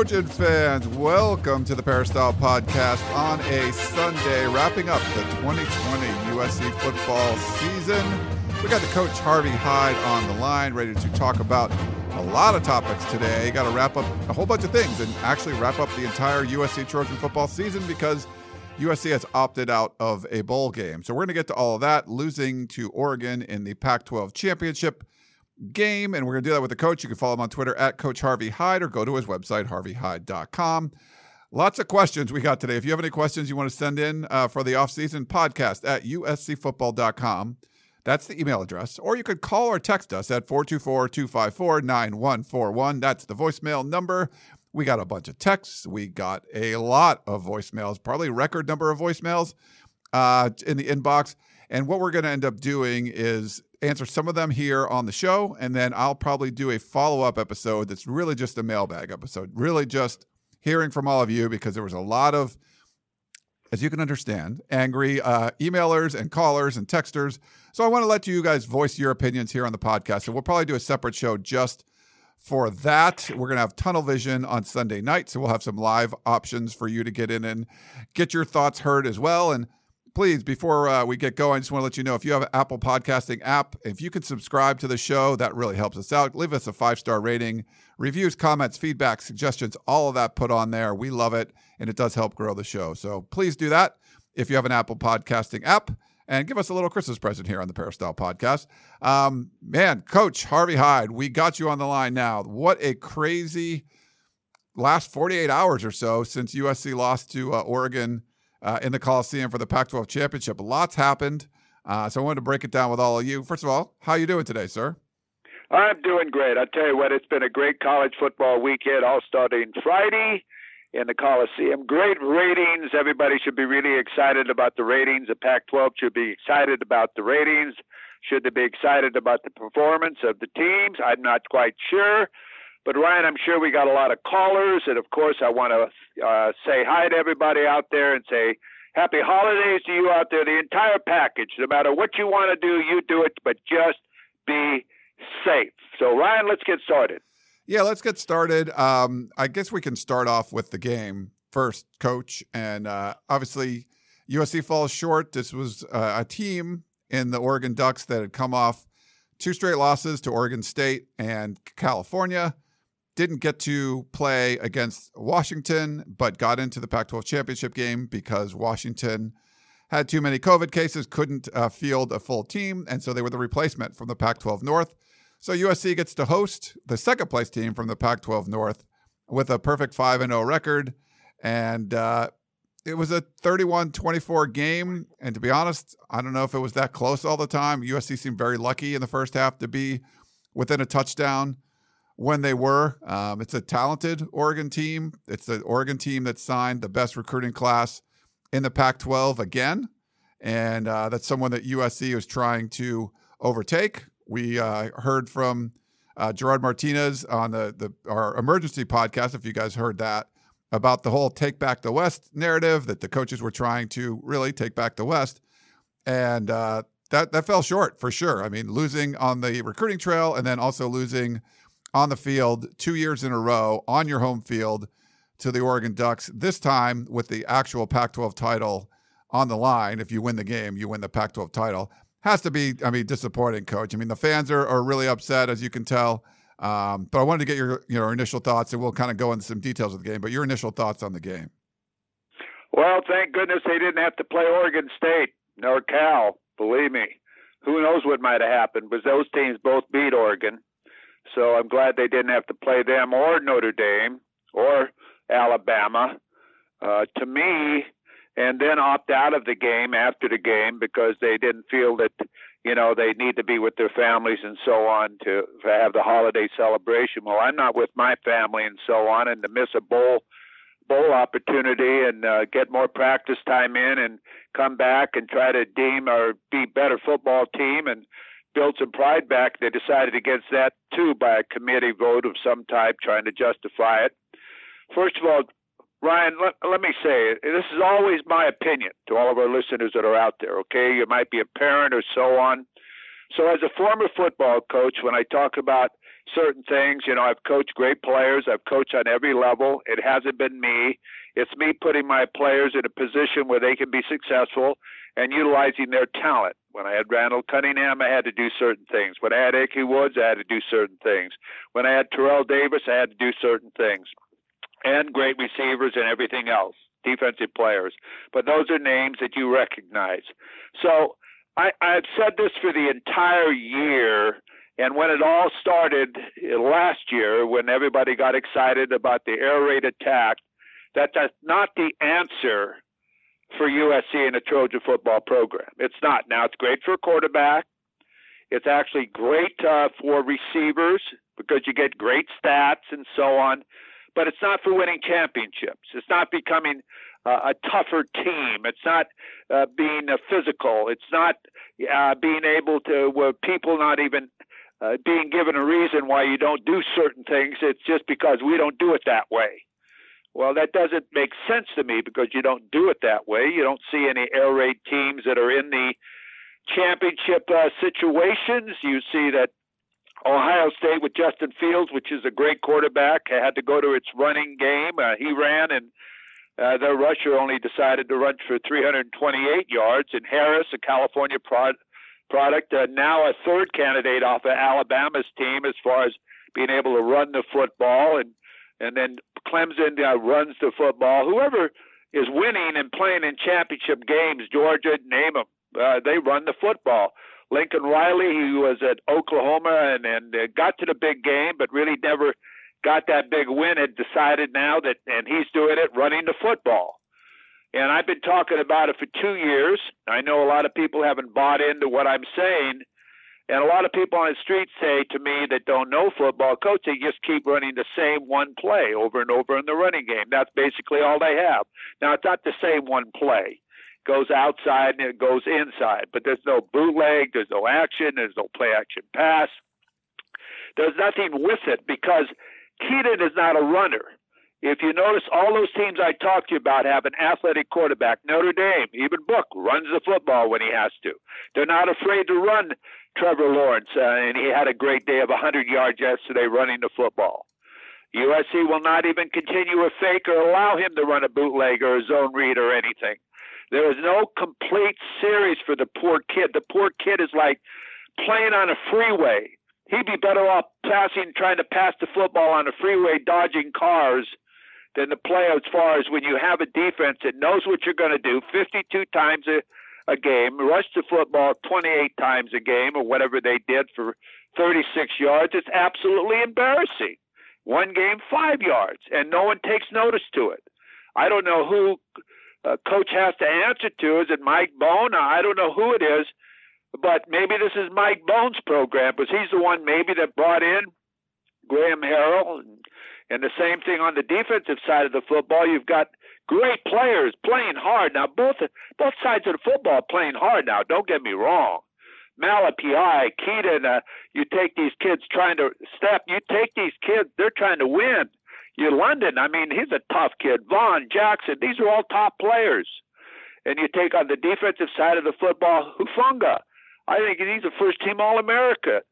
Trojan fans. Welcome to the Peristyle Podcast on a Sunday, wrapping up the 2020 USC football season. We got the coach Harvey Hyde on the line, ready to talk about a lot of topics today. Got to wrap up a whole bunch of things and actually wrap up the entire USC Trojan football season because USC has opted out of a bowl game. So we're going to get to all of that, losing to Oregon in the Pac 12 championship game. And we're going to do that with the coach. You can follow him on Twitter at Coach Harvey Hyde or go to his website, harveyhyde.com. Lots of questions we got today. If you have any questions you want to send in uh, for the offseason podcast at uscfootball.com, that's the email address. Or you could call or text us at 424 254 9141. That's the voicemail number. We got a bunch of texts. We got a lot of voicemails, probably record number of voicemails uh, in the inbox. And what we're going to end up doing is answer some of them here on the show, and then I'll probably do a follow up episode that's really just a mailbag episode, really just hearing from all of you because there was a lot of, as you can understand, angry uh, emailers and callers and texters. So I want to let you guys voice your opinions here on the podcast. So we'll probably do a separate show just for that. We're going to have Tunnel Vision on Sunday night. So we'll have some live options for you to get in and get your thoughts heard as well. And please, before uh, we get going, I just want to let you know if you have an Apple Podcasting app, if you can subscribe to the show, that really helps us out. Leave us a five star rating, reviews, comments, feedback, suggestions, all of that put on there. We love it, and it does help grow the show. So please do that if you have an Apple Podcasting app. And give us a little Christmas present here on the Peristyle podcast. Um, man, Coach Harvey Hyde, we got you on the line now. What a crazy last 48 hours or so since USC lost to uh, Oregon uh, in the Coliseum for the Pac-12 championship. Lots happened, uh, so I wanted to break it down with all of you. First of all, how you doing today, sir? I'm doing great. I tell you what, it's been a great college football weekend, all starting Friday in the Coliseum. Great ratings. Everybody should be really excited about the ratings. The Pac-12 should be excited about the ratings. Should they be excited about the performance of the teams? I'm not quite sure. But Ryan, I'm sure we got a lot of callers, and of course, I want to uh, say hi to everybody out there and say happy holidays to you out there. The entire package, no matter what you want to do, you do it, but just be safe. So, Ryan, let's get started. Yeah, let's get started. Um, I guess we can start off with the game first, Coach, and uh, obviously USC falls short. This was uh, a team in the Oregon Ducks that had come off two straight losses to Oregon State and California didn't get to play against Washington, but got into the Pac 12 championship game because Washington had too many COVID cases, couldn't uh, field a full team. And so they were the replacement from the Pac 12 North. So USC gets to host the second place team from the Pac 12 North with a perfect 5 0 record. And uh, it was a 31 24 game. And to be honest, I don't know if it was that close all the time. USC seemed very lucky in the first half to be within a touchdown when they were. Um, it's a talented Oregon team. It's the Oregon team that signed the best recruiting class in the Pac 12 again. And uh, that's someone that USC is trying to overtake. We uh, heard from uh, Gerard Martinez on the, the our emergency podcast, if you guys heard that, about the whole take back the West narrative that the coaches were trying to really take back the West. And uh, that, that fell short for sure. I mean, losing on the recruiting trail and then also losing on the field two years in a row on your home field to the Oregon Ducks, this time with the actual Pac 12 title on the line. If you win the game, you win the Pac 12 title. Has to be, I mean, disappointing, coach. I mean, the fans are, are really upset, as you can tell. Um, but I wanted to get your, your initial thoughts, and we'll kind of go into some details of the game. But your initial thoughts on the game? Well, thank goodness they didn't have to play Oregon State nor Cal. Believe me, who knows what might have happened? Because those teams both beat Oregon. So I'm glad they didn't have to play them or Notre Dame or Alabama. Uh, to me, and then opt out of the game after the game because they didn't feel that you know they need to be with their families and so on to, to have the holiday celebration. Well, I'm not with my family and so on, and to miss a bowl bowl opportunity and uh, get more practice time in and come back and try to deem or be better football team and build some pride back. They decided against that too by a committee vote of some type, trying to justify it. First of all, Ryan, let, let me say this is always my opinion to all of our listeners that are out there. Okay, you might be a parent or so on. So, as a former football coach, when I talk about certain things, you know, I've coached great players. I've coached on every level. It hasn't been me. It's me putting my players in a position where they can be successful and utilizing their talent. When I had Randall Cunningham, I had to do certain things. When I had Ickey Woods, I had to do certain things. When I had Terrell Davis, I had to do certain things. And great receivers and everything else, defensive players. But those are names that you recognize. So I, I've said this for the entire year. And when it all started uh, last year, when everybody got excited about the air raid attack, that that's not the answer for USC in a Trojan football program. It's not. Now, it's great for a quarterback. It's actually great uh, for receivers because you get great stats and so on. But it's not for winning championships. It's not becoming uh, a tougher team. It's not uh, being uh, physical. It's not uh, being able to where people not even uh, being given a reason why you don't do certain things. It's just because we don't do it that way. Well, that doesn't make sense to me because you don't do it that way. You don't see any air raid teams that are in the championship uh, situations. You see that Ohio State with Justin Fields, which is a great quarterback, had to go to its running game. Uh, he ran, and uh, their rusher only decided to run for 328 yards. And Harris, a California prod, product, uh, now a third candidate off of Alabama's team as far as being able to run the football. And and then Clemson uh, runs the football. Whoever is winning and playing in championship games, Georgia, name them, uh, they run the football. Lincoln Riley, he was at Oklahoma and, and uh, got to the big game, but really never got that big win. Had decided now that, and he's doing it running the football. And I've been talking about it for two years. I know a lot of people haven't bought into what I'm saying, and a lot of people on the street say to me that don't know football, coach, they just keep running the same one play over and over in the running game. That's basically all they have. Now, it's not the same one play. It goes outside and it goes inside, but there's no bootleg, there's no action, there's no play action pass. There's nothing with it because Kedon is not a runner. If you notice, all those teams I talked to you about have an athletic quarterback. Notre Dame, even Book, runs the football when he has to. They're not afraid to run Trevor Lawrence, uh, and he had a great day of 100 yards yesterday running the football. USC will not even continue a fake or allow him to run a bootleg or a zone read or anything. There is no complete series for the poor kid. The poor kid is like playing on a freeway. He'd be better off passing, trying to pass the football on a freeway, dodging cars, than to play as far as when you have a defense that knows what you're going to do 52 times a a game, rush the football 28 times a game or whatever they did for 36 yards. It's absolutely embarrassing. One game, five yards, and no one takes notice to it. I don't know who uh, coach has to answer to. Is it Mike Bohn? I don't know who it is, but maybe this is Mike Bohn's program because he's the one maybe that brought in Graham Harrell. And, and the same thing on the defensive side of the football. You've got great players playing hard. Now both both sides of the football playing hard. Now don't get me wrong. Malachi, Kedon, uh, you take these kids trying to step. You take these kids; they're trying to win. You London, I mean, he's a tough kid. Vaughn Jackson, these are all top players. And you take on the defensive side of the football, Hufanga. I think he's a first team All America.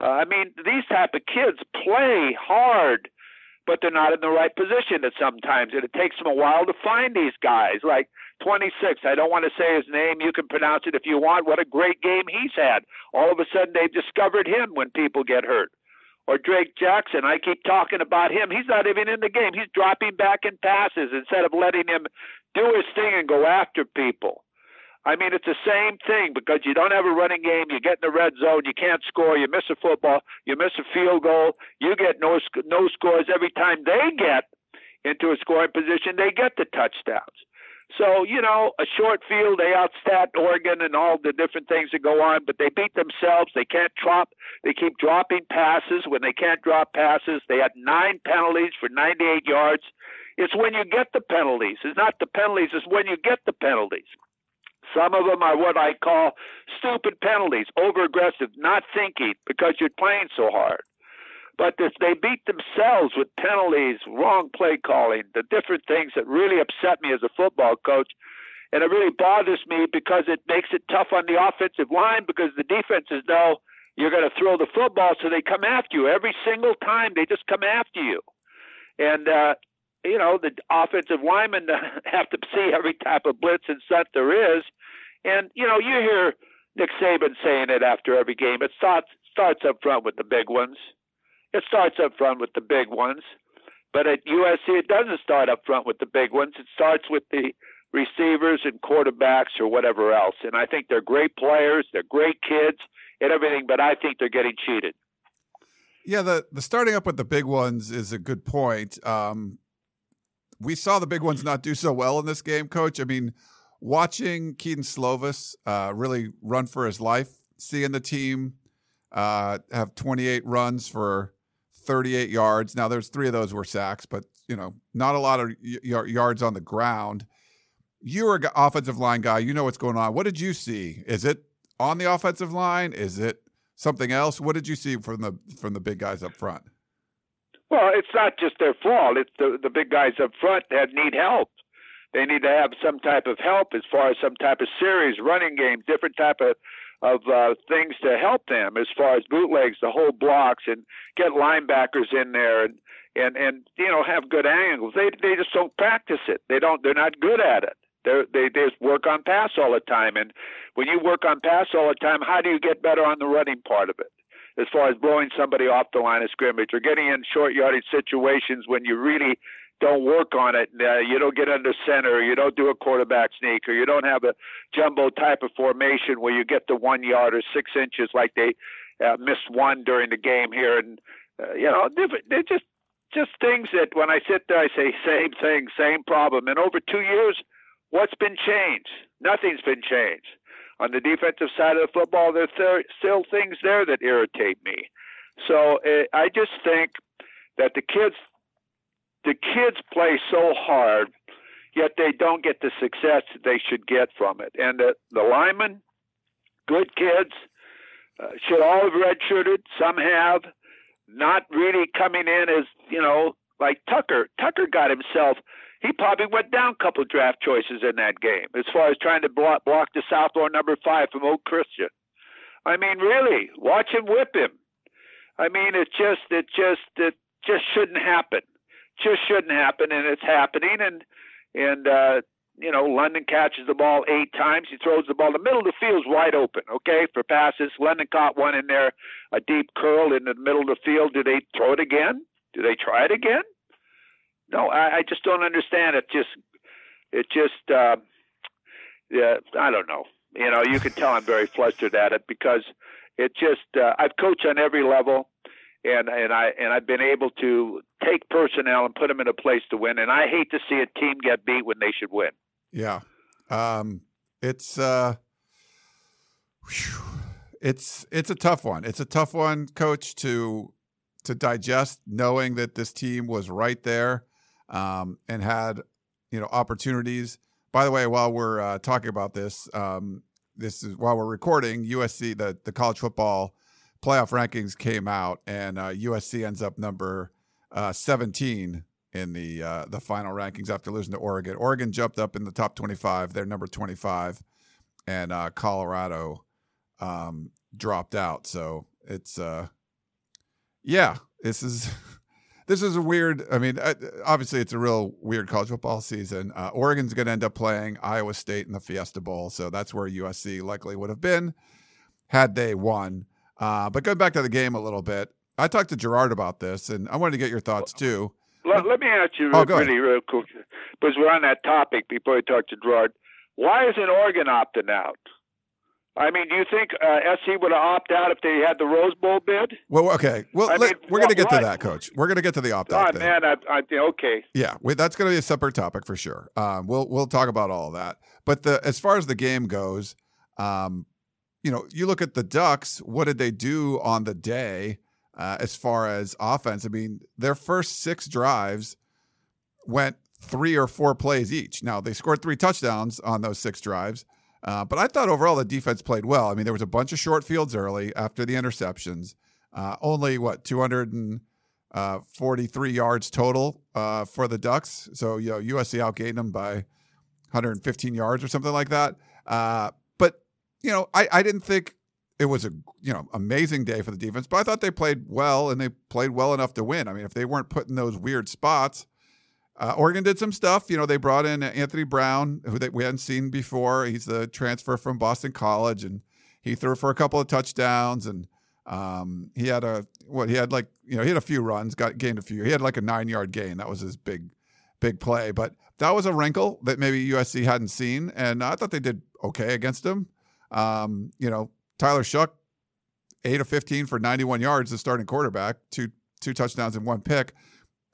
Uh, I mean, these type of kids play hard but they're not in the right position at sometimes. And it takes them a while to find these guys. Like 26, I don't want to say his name. You can pronounce it if you want. What a great game he's had. All of a sudden, they've discovered him when people get hurt. Or Drake Jackson, I keep talking about him. He's not even in the game. He's dropping back in passes instead of letting him do his thing and go after people. I mean, it's the same thing because you don't have a running game. You get in the red zone, you can't score. You miss a football, you miss a field goal. You get no no scores every time they get into a scoring position. They get the touchdowns. So you know, a short field, they outstat Oregon and all the different things that go on, but they beat themselves. They can't drop. They keep dropping passes when they can't drop passes. They had nine penalties for 98 yards It's when you get the penalties. It's not the penalties, it's when you get the penalties. Some of them are what I call stupid penalties, over aggressive, not thinking because you're playing so hard. But if they beat themselves with penalties, wrong play calling, the different things that really upset me as a football coach. And it really bothers me because it makes it tough on the offensive line because the defenses know you're going to throw the football, so they come after you every single time. They just come after you. And uh, you know, the offensive linemen have to see every type of blitz and set there is. And, you know, you hear Nick Saban saying it after every game. It starts, starts up front with the big ones. It starts up front with the big ones. But at USC, it doesn't start up front with the big ones. It starts with the receivers and quarterbacks or whatever else. And I think they're great players, they're great kids and everything, but I think they're getting cheated. Yeah, the the starting up with the big ones is a good point. Um, we saw the big ones not do so well in this game, Coach. I mean, watching Kedon Slovis uh, really run for his life, seeing the team uh, have 28 runs for 38 yards. Now, there's three of those were sacks, but you know, not a lot of y- yards on the ground. You're an offensive line guy. You know what's going on. What did you see? Is it on the offensive line? Is it something else? What did you see from the from the big guys up front? Well, it's not just their fault. It's the the big guys up front that need help. They need to have some type of help as far as some type of series, running game, different type of of uh, things to help them as far as bootlegs, the whole blocks, and get linebackers in there and and and you know have good angles. They they just don't practice it. They don't. They're not good at it. They're, they they just work on pass all the time. And when you work on pass all the time, how do you get better on the running part of it? As far as blowing somebody off the line of scrimmage or getting in short yardage situations when you really don't work on it. Uh, you don't get under center, you don't do a quarterback sneak, or you don't have a jumbo type of formation where you get the one yard or six inches like they uh, missed one during the game here. And uh, you know, they're just just things that when I sit there, I say same thing, same problem. And over two years, what's been changed? Nothing's been changed. On the defensive side of the football, there's still things there that irritate me. So uh, I just think that the kids, the kids play so hard, yet they don't get the success that they should get from it. And the, the linemen, good kids, uh, should all have redshirted. Some have, not really coming in as you know, like Tucker. Tucker got himself he probably went down a couple draft choices in that game as far as trying to block, block the Southmore number five from Oak Christian. I mean, really, watch him whip him. I mean, it just, it just, it just shouldn't happen. Just shouldn't happen, and it's happening. And and uh, you know, London catches the ball eight times. He throws the ball. The middle of the field is wide open, okay, for passes. London caught one in there, a deep curl in the middle of the field. Do they throw it again? Do they try it again? No, I, I just don't understand it. Just it just uh, yeah, I don't know. You know, you can tell I'm very flustered at it because it just uh, I've coached on every level, and and I and I've been able to take personnel and put them in a place to win. And I hate to see a team get beat when they should win. Yeah, um, it's uh, whew, it's it's a tough one. It's a tough one, Coach, to to digest, knowing that this team was right there um, and had you know opportunities. By the way, while we're uh, talking about this, um, this is while we're recording. USC the the college football playoff rankings came out, and uh, USC ends up number uh, 17 in the uh, the final rankings after losing to Oregon. Oregon jumped up in the top 25; they're number 25, and uh, Colorado um, dropped out. So it's uh, yeah, this is this is a weird. I mean, uh, obviously, it's a real weird college football season. Uh, Oregon's going to end up playing Iowa State in the Fiesta Bowl, so that's where USC likely would have been had they won. Uh, but going back to the game a little bit, I talked to Gerard about this, and I wanted to get your thoughts too. Let, let me ask you oh, really, real quick, because we're on that topic before I talk to Gerard. Why isn't Oregon opting out? I mean, do you think uh, SC would have opted out if they had the Rose Bowl bid? Well, okay. Well, let, mean, we're going to get to that, Coach. We're going to get to the opt out. Oh, man, I, I, okay. Yeah, we, that's going to be a separate topic for sure. Um, we'll we'll talk about all of that. But the as far as the game goes, um, you know, you look at the Ducks. What did they do on the day uh, as far as offense? I mean, their first six drives went three or four plays each. Now they scored three touchdowns on those six drives, uh, but I thought overall the defense played well. I mean, there was a bunch of short fields early after the interceptions. Uh, only what 243 uh, yards total uh, for the Ducks. So you know USC outgained them by 115 yards or something like that. Uh, but you know, I, I didn't think it was a you know amazing day for the defense, but I thought they played well and they played well enough to win. I mean, if they weren't put in those weird spots, uh, Oregon did some stuff. You know, they brought in Anthony Brown, who they, we hadn't seen before. He's the transfer from Boston College, and he threw for a couple of touchdowns. And um, he had a what he had like you know he had a few runs, got gained a few. He had like a nine yard gain. That was his big big play. But that was a wrinkle that maybe USC hadn't seen, and I thought they did okay against him. Um, you know, Tyler Shough, eight of fifteen for ninety one yards, the starting quarterback, two two touchdowns and one pick.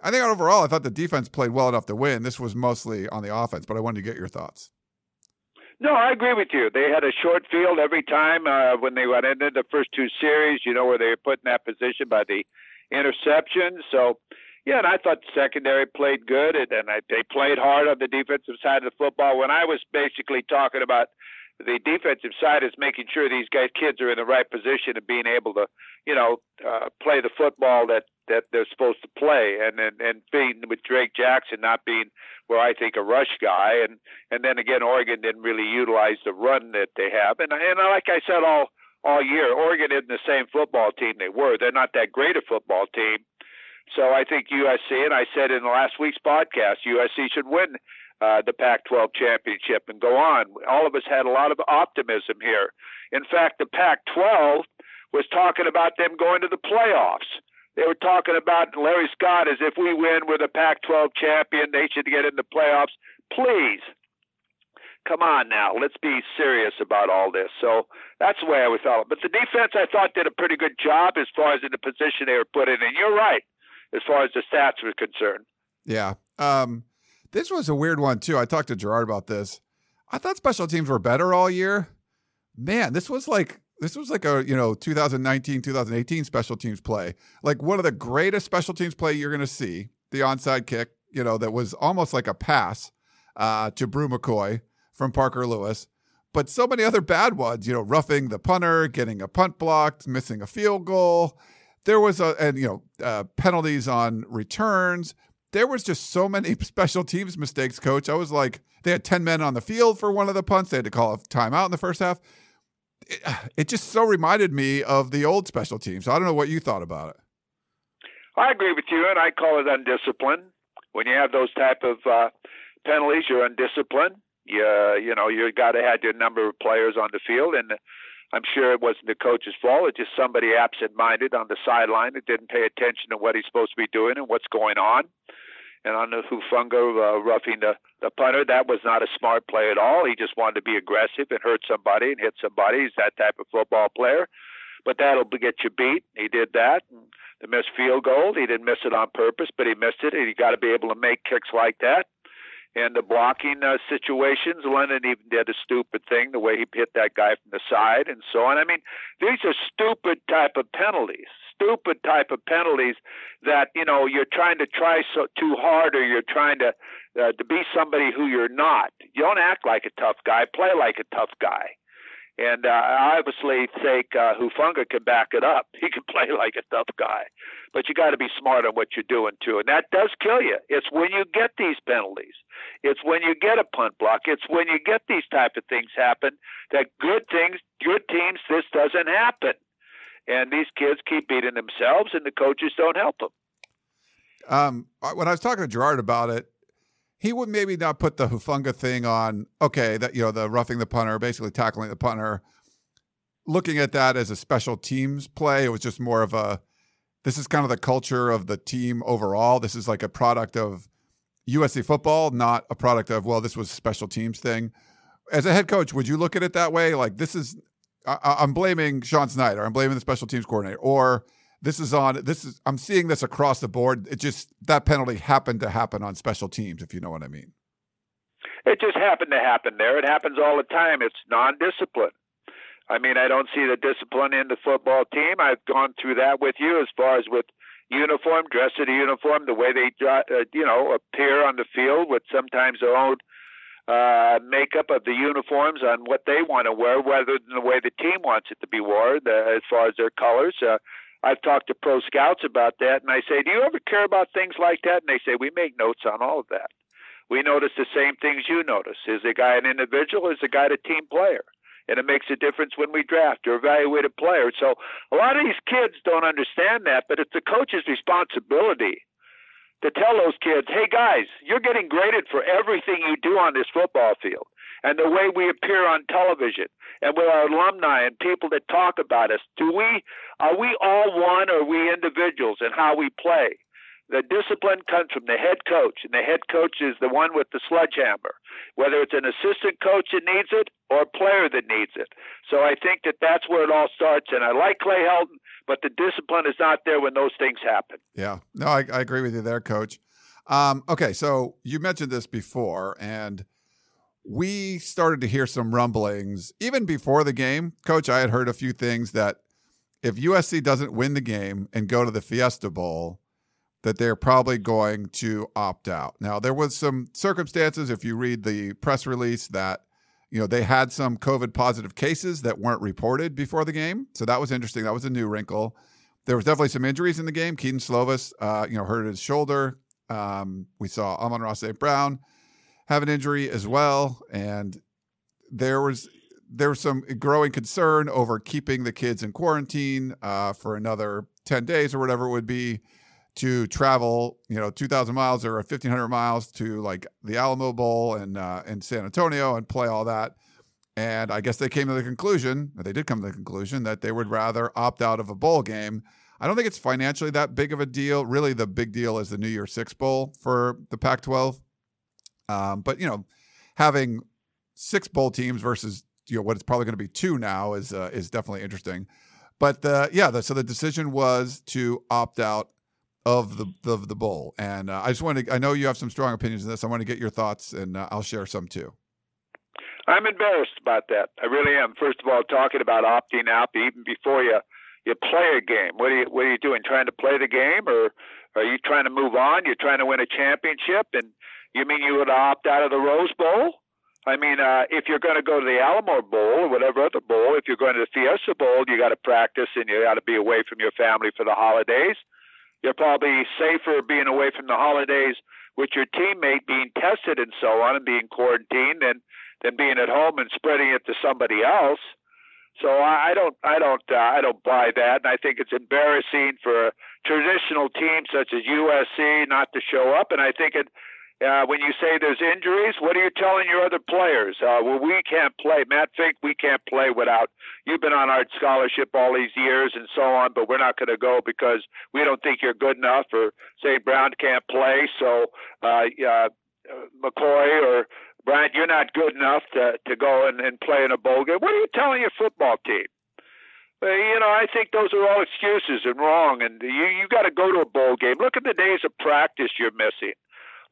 I think overall, I thought the defense played well enough to win. This was mostly on the offense, but I wanted to get your thoughts. No, I agree with you. They had a short field every time uh, when they went into the first two series. You know where they were put in that position by the interception. So, yeah, and I thought the secondary played good, and, and I, they played hard on the defensive side of the football. When I was basically talking about the defensive side is making sure these guys kids are in the right position and being able to you know uh, play the football that that they're supposed to play. And and and being with Drake Jackson not being where I think a rush guy. And and then again Oregon didn't really utilize the run that they have. And and like I said all all year Oregon isn't the same football team they were. They're not that great a football team. So I think USC and I said in the last week's podcast USC should win uh, the Pac 12 championship and go on. All of us had a lot of optimism here. In fact, the Pac 12 was talking about them going to the playoffs. They were talking about Larry Scott as if we win, we're the Pac 12 champion, they should get in the playoffs. Please, come on now, let's be serious about all this. So that's the way I felt. But the defense, I thought, did a pretty good job as far as in the position they were put in. And you're right, as far as the stats were concerned. Yeah. Um, this was a weird one too. I talked to Gerard about this. I thought special teams were better all year. Man, this was like this was like a you know 2019 2018 special teams play like one of the greatest special teams play you're going to see the onside kick you know that was almost like a pass uh, to Bru McCoy from Parker Lewis but so many other bad ones you know roughing the punter getting a punt blocked missing a field goal there was a and you know uh, penalties on returns there was just so many special teams mistakes, coach. I was like, they had 10 men on the field for one of the punts. They had to call a timeout in the first half. It, it just so reminded me of the old special teams. I don't know what you thought about it. I agree with you, and I call it undisciplined. When you have those type of uh, penalties, you're undisciplined. You, you know, you got to have your number of players on the field, and I'm sure it wasn't the coach's fault. It's just somebody absent-minded on the sideline that didn't pay attention to what he's supposed to be doing and what's going on and on the Hufanga uh, roughing the, the punter, that was not a smart play at all. He just wanted to be aggressive and hurt somebody and hit somebody. He's that type of football player. But that'll get you beat. He did that. The missed field goal, he didn't miss it on purpose, but he missed it, and you got to be able to make kicks like that. And the blocking uh, situations, Lennon even did a stupid thing, the way he hit that guy from the side and so on. I mean, these are stupid type of penalties stupid type of penalties that you know you're trying to try so too hard or you're trying to uh, to be somebody who you're not. You don't act like a tough guy. Play like a tough guy. And uh, I obviously think uh, Hufanga can back it up. He can play like a tough guy, but you got to be smart on what you're doing too. And that does kill you. It's when you get these penalties. It's when you get a punt block. It's when you get these type of things happen that good things, good teams, this doesn't happen and these kids keep beating themselves, and the coaches don't help them. Um, when I was talking to Gerard about it, he would maybe not put the Hufanga thing on. Okay, that you know the roughing the punter, basically tackling the punter. Looking at that as a special teams play, it was just more of a. This is kind of the culture of the team overall. This is like a product of USC football, not a product of well, this was a special teams thing. As a head coach, would you look at it that way? Like this is I, am blaming Sean Snyder. I'm blaming the special teams coordinator. Or this is on this is I'm seeing this across the board. It just that penalty happened to happen on special teams, if you know what I mean. It just happened to happen there. It happens all the time. It's non-discipline. I mean, I don't see the discipline in the football team. I've gone through that with you as far as with uniform, dress in a uniform, the way they, uh, you know, appear on the field with sometimes their own uh, makeup of the uniforms on what they want to wear, rather than the way the team wants it to be worn, as far as their colors. Uh, I've talked to pro scouts about that, and I say, "Do you ever care about things like that?" And they say, "We make notes on all of that. We notice the same things you notice. Is the guy an individual? Is the guy a team player?" And it makes a difference when we draft or evaluate a player. So a lot of these kids don't understand that, but it's the coach's responsibility to tell those kids, hey guys, you're getting graded for everything you do on this football field and the way we appear on television and with our alumni and people that talk about us. Do we are we all one or are we individuals in how we play? The discipline comes from the head coach, and the head coach is the one with the sledgehammer, whether it's an assistant coach that needs it or a player that needs it. So I think that that's where it all starts. And I like Clay Helton but the discipline is not there when those things happen. Yeah, no, I, I agree with you there, Coach. Um, okay, so you mentioned this before, and we started to hear some rumblings even before the game. Coach, I had heard a few things that if USC doesn't win the game and go to the Fiesta Bowl, that they're probably going to opt out. Now, there was some circumstances, if you read the press release, that you know, they had some COVID positive cases that weren't reported before the game. So that was interesting. That was a new wrinkle. There was definitely some injuries in the game. Kedon Slovis, uh, you know, hurt his shoulder. Um, we saw Amon-Ra St. Brown have an injury as well. And there was there was some growing concern over keeping the kids in quarantine uh, for another 10 days or whatever it would be to travel, you know, 2,000 miles or 1,500 miles to like the Alamo Bowl and uh, in San Antonio and play all that. And I guess they came to the conclusion, they did come to the conclusion that they would rather opt out of a bowl game. I don't think it's financially that big of a deal. Really, the big deal is the New Year Six Bowl for the Pac 12. Um, but, you know, having six bowl teams versus, you know, what it's probably going to be two now is, uh, is definitely interesting. But yeah, the, so the decision was to opt out of the of the bowl. And uh, I just want to. I know you have some strong opinions on this. I want to get your thoughts, and uh, I'll share some too. I'm embarrassed about that. I really am. First of all, talking about opting out even before you you play a game. What are you What are you doing? Trying to play the game, or are you trying to move on? You're trying to win a championship, and you mean you would opt out of the Rose Bowl? I mean, uh, if you're going to go to the Alamo Bowl or whatever other bowl, if you're going to the Fiesta Bowl, you got to practice and you got to be away from your family for the holidays. You're probably safer being away from the holidays with your teammate being tested and so on and being quarantined than than being at home and spreading it to somebody else. So I don't I don't uh, I don't buy that, and I think it's embarrassing for a traditional team such as USC not to show up, and I think it uh, when you say there's injuries, what are you telling your other players? Uh, well, we can't play. Matt Fink, we can't play without. You've been on our scholarship all these years and so on, but we're not going to go because we don't think you're good enough. Or St. Brown can't play, so uh, uh, McCoy or Bryant, you're not good enough to to go and, and play in a bowl game. What are you telling your football team? You know, I think those are all excuses and wrong. And you you got to go to a bowl game. Look at the days of practice you're missing.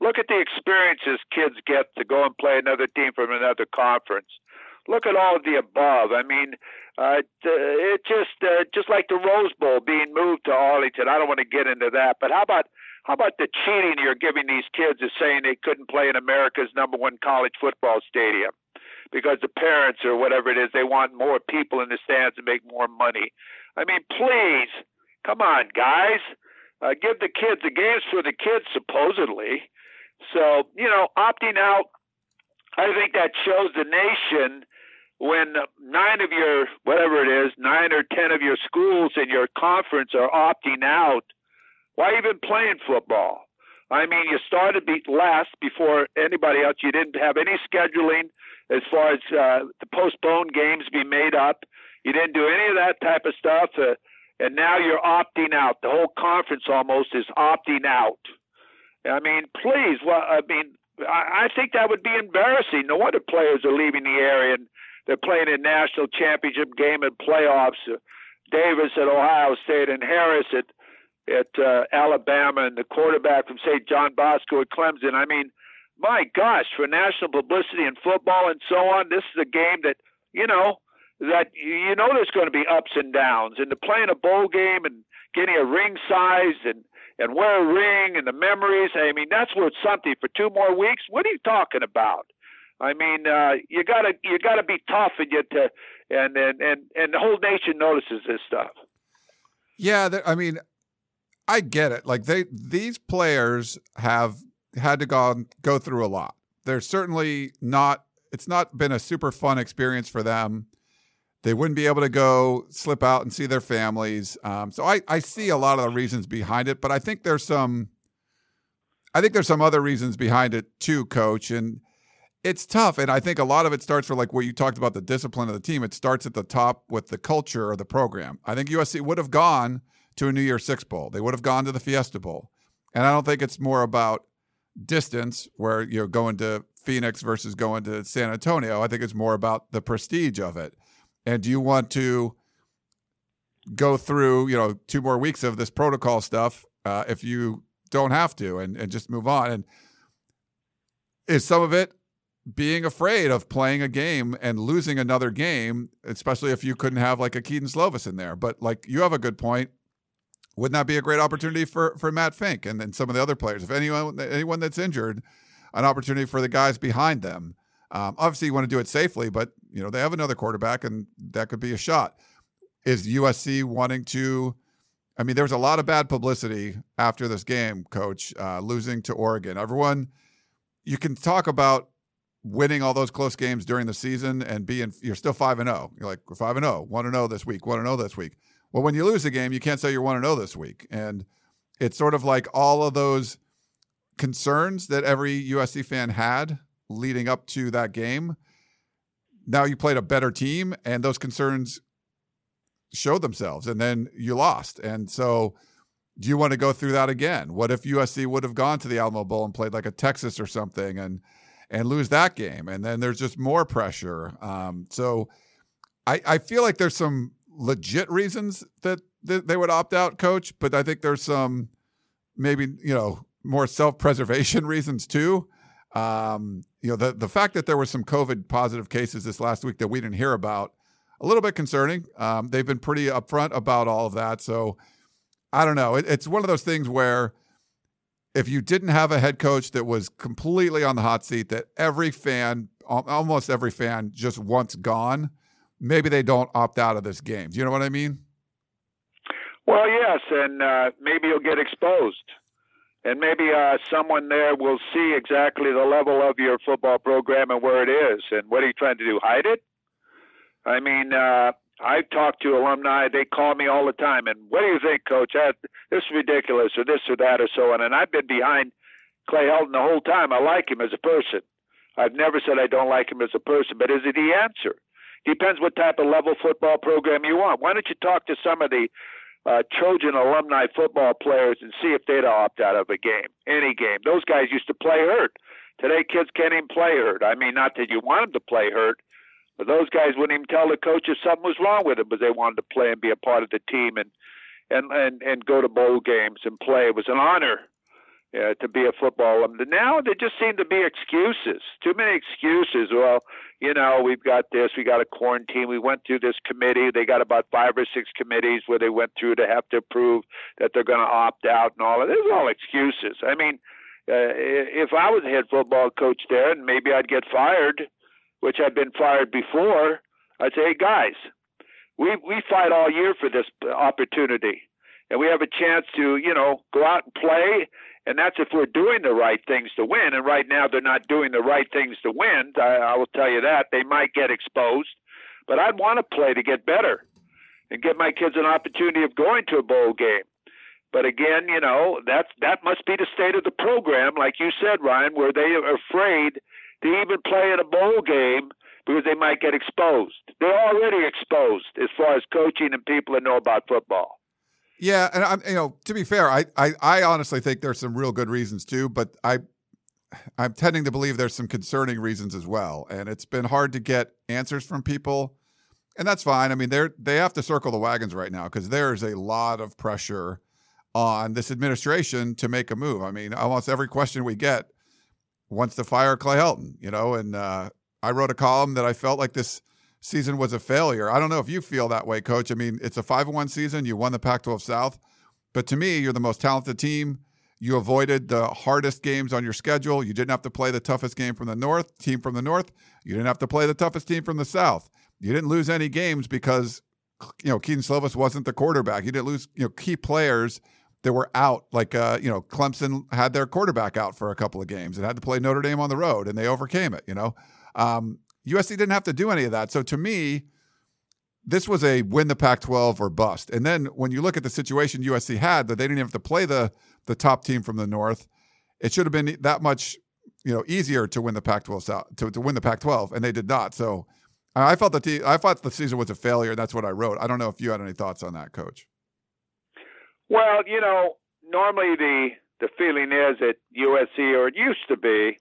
Look at the experiences kids get to go and play another team from another conference. Look at all of the above. I mean, uh, it just uh, just like the Rose Bowl being moved to Arlington. I don't want to get into that, but how about how about the cheating you're giving these kids is saying they couldn't play in America's number one college football stadium because the parents or whatever it is they want more people in the stands to make more money. I mean, please, come on, guys, uh, give the kids the games for the kids supposedly. So, you know, opting out, I think that shows the nation when nine of your, whatever it is, nine or 10 of your schools in your conference are opting out, why even playing football? I mean, you started be last before anybody else. You didn't have any scheduling as far as uh, the postponed games be made up. You didn't do any of that type of stuff. Uh, and now you're opting out. The whole conference almost is opting out. I mean, please. Well, I mean, I, I think that would be embarrassing. No wonder players are leaving the area and they're playing a national championship game and playoffs. Davis at Ohio State and Harris at at uh, Alabama and the quarterback from St. John Bosco at Clemson. I mean, my gosh, for national publicity and football and so on, this is a game that you know that you know there's going to be ups and downs. And to play in a bowl game and getting a ring size and and wear a ring and the memories. I mean, that's worth something for two more weeks. What are you talking about? I mean, uh, you gotta you gotta be tough and get to and and and and the whole nation notices this stuff. Yeah, I mean, I get it. Like they these players have had to go go through a lot. They're certainly not. It's not been a super fun experience for them. They wouldn't be able to go slip out and see their families. Um, so I, I see a lot of the reasons behind it, but I think there's some I think there's some other reasons behind it too, coach. And it's tough. And I think a lot of it starts for like what you talked about the discipline of the team. It starts at the top with the culture of the program. I think USC would have gone to a New Year's Six Bowl. They would have gone to the Fiesta Bowl. And I don't think it's more about distance where you're going to Phoenix versus going to San Antonio. I think it's more about the prestige of it. And do you want to go through, you know, two more weeks of this protocol stuff uh, if you don't have to and, and just move on? And is some of it being afraid of playing a game and losing another game, especially if you couldn't have like a Kedon Slovis in there? But like you have a good point. Wouldn't that be a great opportunity for for Matt Fink and then some of the other players? If anyone anyone that's injured, an opportunity for the guys behind them. Um, obviously, you want to do it safely, but you know they have another quarterback, and that could be a shot. Is USC wanting to? I mean, there was a lot of bad publicity after this game, Coach, uh, losing to Oregon. Everyone, you can talk about winning all those close games during the season and being you're still five and zero. Oh. You're like we're five and zero, oh, one and zero this week, one and zero this week. Well, when you lose a game, you can't say you're one and zero this week, and it's sort of like all of those concerns that every USC fan had leading up to that game. Now you played a better team, and those concerns showed themselves, and then you lost. And so, do you want to go through that again? What if USC would have gone to the Alamo Bowl and played like a Texas or something, and and lose that game, and then there's just more pressure. Um, so, I I feel like there's some legit reasons that, that they would opt out, Coach, but I think there's some maybe you know more self-preservation reasons too. Um, you know, the the fact that there were some COVID positive cases this last week that we didn't hear about, a little bit concerning. Um, they've been pretty upfront about all of that, so I don't know. It, it's one of those things where if you didn't have a head coach that was completely on the hot seat, that every fan, almost every fan, just wants gone, maybe they don't opt out of this game. Do you know what I mean? Well, yes, and uh, maybe you'll get exposed and maybe uh, someone there will see exactly the level of your football program and where it is. And what are you trying to do? Hide it? I mean, uh, I've talked to alumni. They call me all the time. And what do you think, Coach? I, this is ridiculous, or this or that, or so on. And I've been behind Clay Helton the whole time. I like him as a person. I've never said I don't like him as a person, but is it the answer? Depends what type of level football program you want. Why don't you talk to some of the uh, Trojan alumni football players and see if they'd opt out of a game, any game. Those guys used to play hurt. Today, kids can't even play hurt. I mean, not that you want them to play hurt, but those guys wouldn't even tell the coach if something was wrong with them, but they wanted to play and be a part of the team and and and and go to bowl games and play. It was an honor uh, to be a football alum. Now there just seem to be excuses. Too many excuses. Well, you know, we've got this, we got a quarantine. We went through this committee. They got about five or six committees where they went through to have to prove that they're going to opt out and all of. This is all excuses. I mean, uh, if I was a head football coach there, and maybe I'd get fired, which I've been fired before, I'd say, hey guys, we we fight all year for this opportunity, and we have a chance to, you know, go out and play and that's if we're doing the right things to win. And right now, they're not doing the right things to win. I, I will tell you that. They might get exposed, but I'd want to play to get better and give my kids an opportunity of going to a bowl game. But again, you know, that that must be the state of the program, like you said, Ryan, where they are afraid to even play in a bowl game because they might get exposed. They're already exposed as far as coaching and people that know about football. Yeah, and I'm you know to be fair, I, I I honestly think there's some real good reasons too, but I I'm tending to believe there's some concerning reasons as well, and it's been hard to get answers from people, and that's fine. I mean, they're they have to circle the wagons right now because there's a lot of pressure on this administration to make a move. I mean, almost every question we get wants to fire Clay Helton, you know, and uh, I wrote a column that I felt like this season was a failure. I don't know if you feel that way, coach. I mean, it's a 5 1 season. You won the Pac 12 South. But to me, you're the most talented team. You avoided the hardest games on your schedule. You didn't have to play the toughest game from the north, team from the north. You didn't have to play the toughest team from the south. You didn't lose any games because you know Kedon Slovis wasn't the quarterback. You didn't lose you know key players that were out. Like uh, you know Clemson had their quarterback out for a couple of games and had to play Notre Dame on the road, and they overcame it. You know um, USC didn't have to do any of that. So to me, this was a win the Pac-12 or bust. And then when you look at the situation USC had, that they didn't even have to play the the top team from the North, it should have been that much you know easier to win the Pac-12 uh, to, to win the Pac-12, and they did not. So I felt that the I thought the season was a failure, and that's what I wrote. I don't know if you had any thoughts on that, Coach. Well, you know, normally the the feeling is at USC, or it used to be,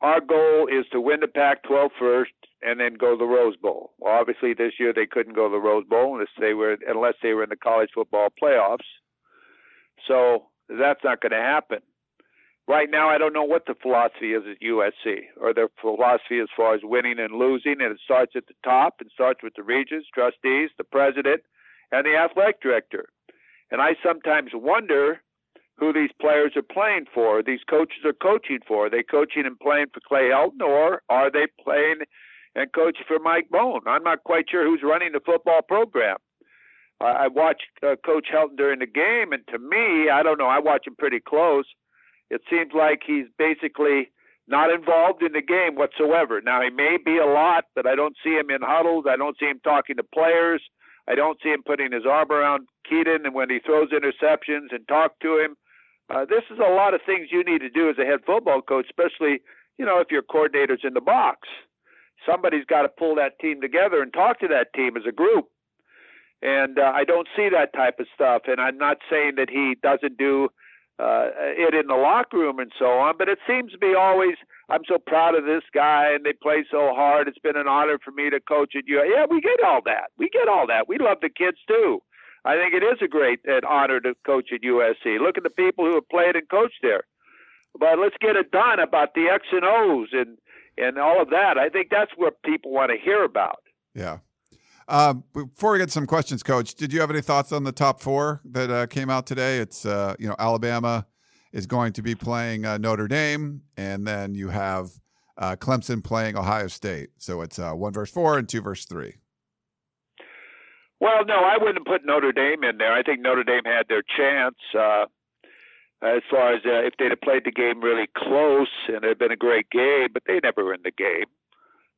our goal is to win the Pac-12 first and then go to the Rose Bowl. Well, obviously this year they couldn't go to the Rose Bowl unless they were unless they were in the college football playoffs. So that's not going to happen. Right now, I don't know what the philosophy is at USC or their philosophy as far as winning and losing, and it starts at the top and starts with the regents, trustees, the president, and the athletic director. And I sometimes wonder who these players are playing for, these coaches are coaching for. Are they coaching and playing for Clay Helton, or are they playing and coaching for Mike Bohn? I'm not quite sure who's running the football program. I watched uh, Coach Helton during the game, and to me, I don't know. I watch him pretty close. It seems like he's basically not involved in the game whatsoever. Now he may be a lot, but I don't see him in huddles. I don't see him talking to players. I don't see him putting his arm around Kedon and when he throws interceptions and talk to him. Uh, this is a lot of things you need to do as a head football coach, especially you know if your coordinator's in the box. Somebody's got to pull that team together and talk to that team as a group. And uh, I don't see that type of stuff. And I'm not saying that he doesn't do uh, it in the locker room and so on, but it seems to be always. I'm so proud of this guy, and they play so hard. It's been an honor for me to coach at you. Yeah, we get all that. We get all that. We love the kids too. I think it is a great an honor to coach at USC. Look at the people who have played and coached there. But let's get it done about the X and O's and and all of that. I think that's what people want to hear about. Yeah. Uh, before we get some questions, Coach, did you have any thoughts on the top four that uh, came out today? It's uh, you know Alabama is going to be playing uh, Notre Dame, and then you have uh, Clemson playing Ohio State. So it's uh, one verse four and two verse three. Well, no, I wouldn't put Notre Dame in there. I think Notre Dame had their chance uh, as far as uh, if they'd have played the game really close and it had been a great game, but they never were in the game.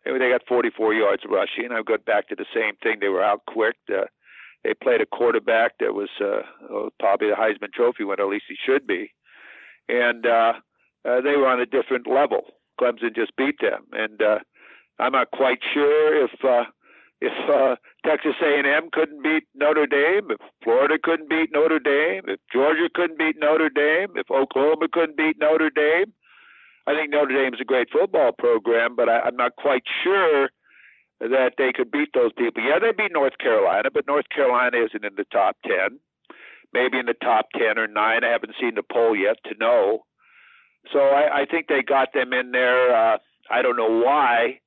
They got 44 yards rushing. I go back to the same thing. They were out quick. Uh, they played a quarterback that was uh, probably the Heisman Trophy winner, at least he should be, and uh, uh, they were on a different level. Clemson just beat them, and uh, I'm not quite sure if. Uh, if uh, Texas A&M couldn't beat Notre Dame, if Florida couldn't beat Notre Dame, if Georgia couldn't beat Notre Dame, if Oklahoma couldn't beat Notre Dame, I think Notre Dame is a great football program, but I, I'm not quite sure that they could beat those people. Yeah, they beat North Carolina, but North Carolina isn't in the top ten. Maybe in the top ten or nine. I haven't seen the poll yet to know. So I, I think they got them in there. Uh, I don't know why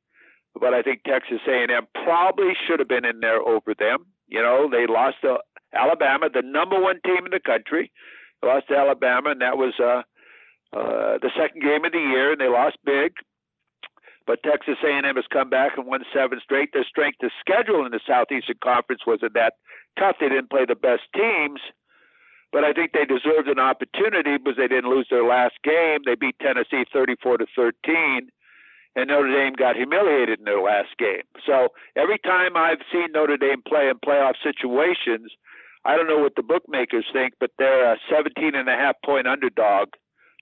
but I think Texas A&M probably should have been in there over them. You know, they lost to Alabama, the number one team in the country. They lost to Alabama, and that was uh, uh, the second game of the year, and they lost big. But Texas A&M has come back and won seven straight. Their strength of schedule in the Southeastern Conference wasn't that tough. They didn't play the best teams, but I think they deserved an opportunity because they didn't lose their last game. They beat Tennessee 34 to 13 and Notre Dame got humiliated in their last game. So every time I've seen Notre Dame play in playoff situations, I don't know what the bookmakers think, but they're a 17 and a half point underdog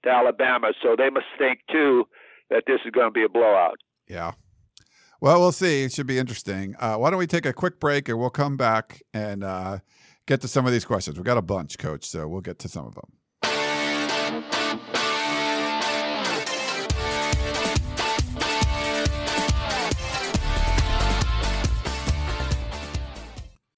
to Alabama. So they must think too that this is going to be a blowout. Yeah. Well, we'll see. It should be interesting. Uh, why don't we take a quick break and we'll come back and uh, get to some of these questions. We've got a bunch, Coach, so we'll get to some of them.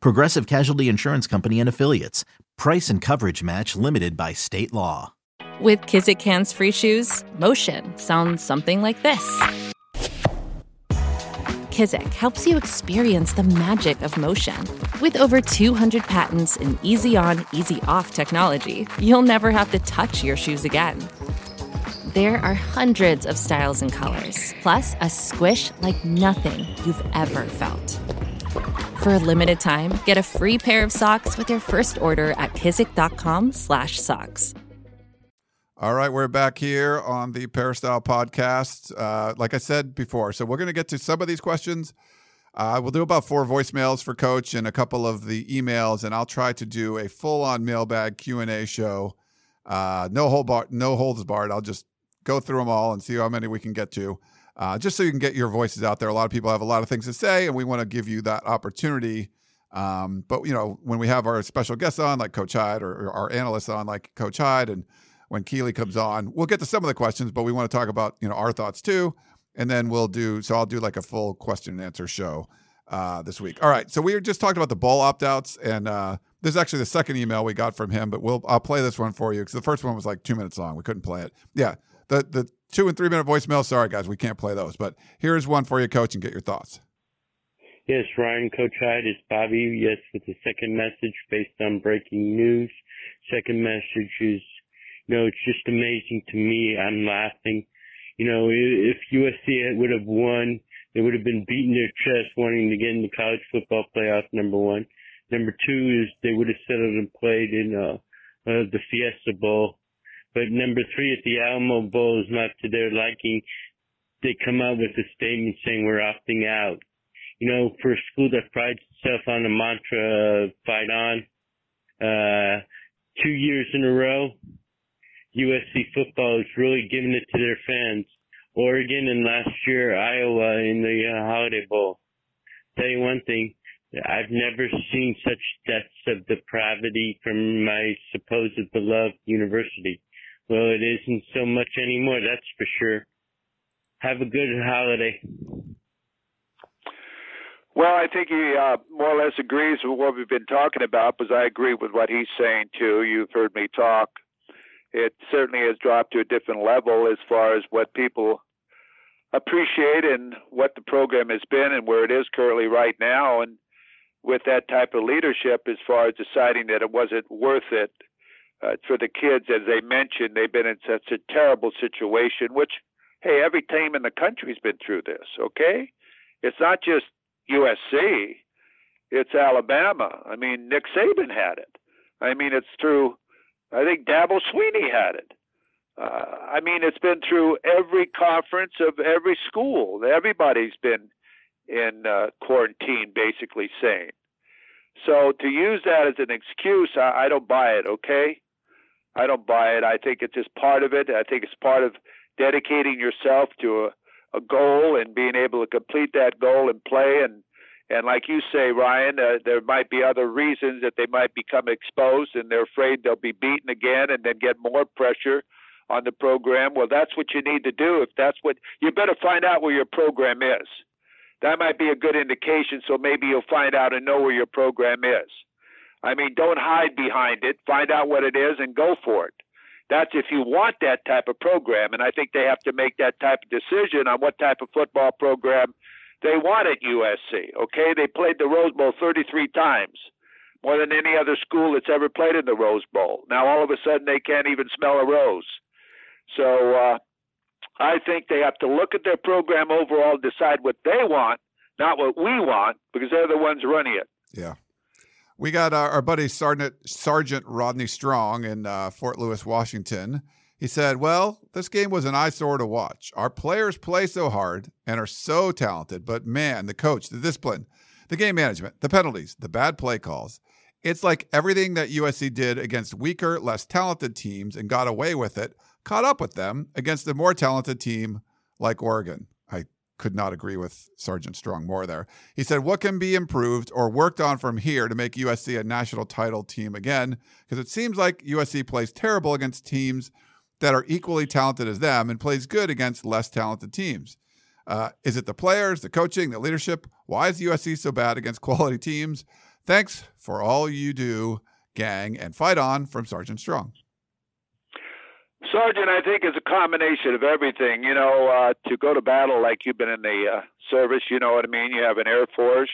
Progressive Casualty Insurance Company and Affiliates. Price and coverage match limited by state law. With Kizik hands free shoes, motion sounds something like this. Kizik helps you experience the magic of motion. With over 200 patents and easy on, easy off technology, you'll never have to touch your shoes again. There are hundreds of styles and colors, plus a squish like nothing you've ever felt. For a limited time, get a free pair of socks with your first order at kizik.com slash socks. All right, we're back here on the Peristyle podcast. Uh, like I said before, so we're going to get to some of these questions. Uh, we'll do about four voicemails for Coach and a couple of the emails, and I'll try to do a full-on mailbag Q and A show. Uh, no hold bar, no holds barred. I'll just go through them all and see how many we can get to, uh, just so you can get your voices out there. A lot of people have a lot of things to say, and we want to give you that opportunity. Um, but you know, when we have our special guests on, like Coach Hyde, or, or our analysts on, like Coach Hyde, and when Keeley comes on. We'll get to some of the questions, but we want to talk about you know our thoughts too, and then we'll do. So I'll do like a full question and answer show uh, this week. All right. So we just talking about the ball opt outs, and uh, this is actually the second email we got from him, but we'll I'll play this one for you because the first one was like two minutes long. We couldn't play it. Yeah. The the two and three minute voicemails. Sorry guys, we can't play those. But here's one for you, Coach, and get your thoughts. Yes, Ryan, Coach Hyde, it's Bobby. Yes, with the second message based on breaking news. Second message is you know, it's just amazing to me. I'm laughing. You know, if USC would have won, they would have been beating their chest wanting to get in the college football playoff, number one. Number two is they would have settled and played in uh, uh, the Fiesta Bowl. But number three, if the Alamo Bowl is not to their liking, they come out with a statement saying we're opting out. You know, for a school that prides itself on the mantra uh, fight on, uh, two years in a row, USC football is really giving it to their fans. Oregon and last year Iowa in the uh, Holiday Bowl. Tell you one thing, I've never seen such depths of depravity from my supposed beloved university. Well, it isn't so much anymore, that's for sure. Have a good holiday. Well, I think he uh, more or less agrees with what we've been talking about, because I agree with what he's saying too. You've heard me talk it certainly has dropped to a different level as far as what people appreciate and what the program has been and where it is currently right now. And with that type of leadership, as far as deciding that it wasn't worth it uh, for the kids, as they mentioned, they've been in such a terrible situation, which, hey, every team in the country's been through this, okay? It's not just USC, it's Alabama. I mean, Nick Saban had it. I mean, it's through I think Dabo Sweeney had it. Uh, I mean, it's been through every conference of every school. Everybody's been in uh, quarantine, basically saying. So to use that as an excuse, I, I don't buy it. Okay, I don't buy it. I think it's just part of it. I think it's part of dedicating yourself to a, a goal and being able to complete that goal and play and and like you say, Ryan, uh, there might be other reasons that they might become exposed and they're afraid they'll be beaten again and then get more pressure on the program. Well, that's what you need to do. If that's what you better find out where your program is. That might be a good indication. So maybe you'll find out and know where your program is. I mean, don't hide behind it. Find out what it is and go for it. That's if you want that type of program. And I think they have to make that type of decision on what type of football program they want at USC. Okay, they played the Rose Bowl 33 times, more than any other school that's ever played in the Rose Bowl. Now all of a sudden they can't even smell a rose. So uh, I think they have to look at their program overall, decide what they want, not what we want, because they're the ones running it. Yeah. We got our, our buddy Sergeant, Sergeant Rodney Strong in uh, Fort Lewis, Washington. He said, Well, this game was an eyesore to watch. Our players play so hard and are so talented, but man, the coach, the discipline, the game management, the penalties, the bad play calls. It's like everything that USC did against weaker, less talented teams and got away with it, caught up with them against a more talented team like Oregon. Could not agree with Sergeant Strong more there. He said, What can be improved or worked on from here to make USC a national title team again? Because it seems like USC plays terrible against teams that are equally talented as them and plays good against less talented teams. Uh, is it the players, the coaching, the leadership? Why is USC so bad against quality teams? Thanks for all you do, gang, and fight on from Sergeant Strong. Sergeant, I think is a combination of everything. You know, uh, to go to battle like you've been in the uh, service, you know what I mean. You have an Air Force,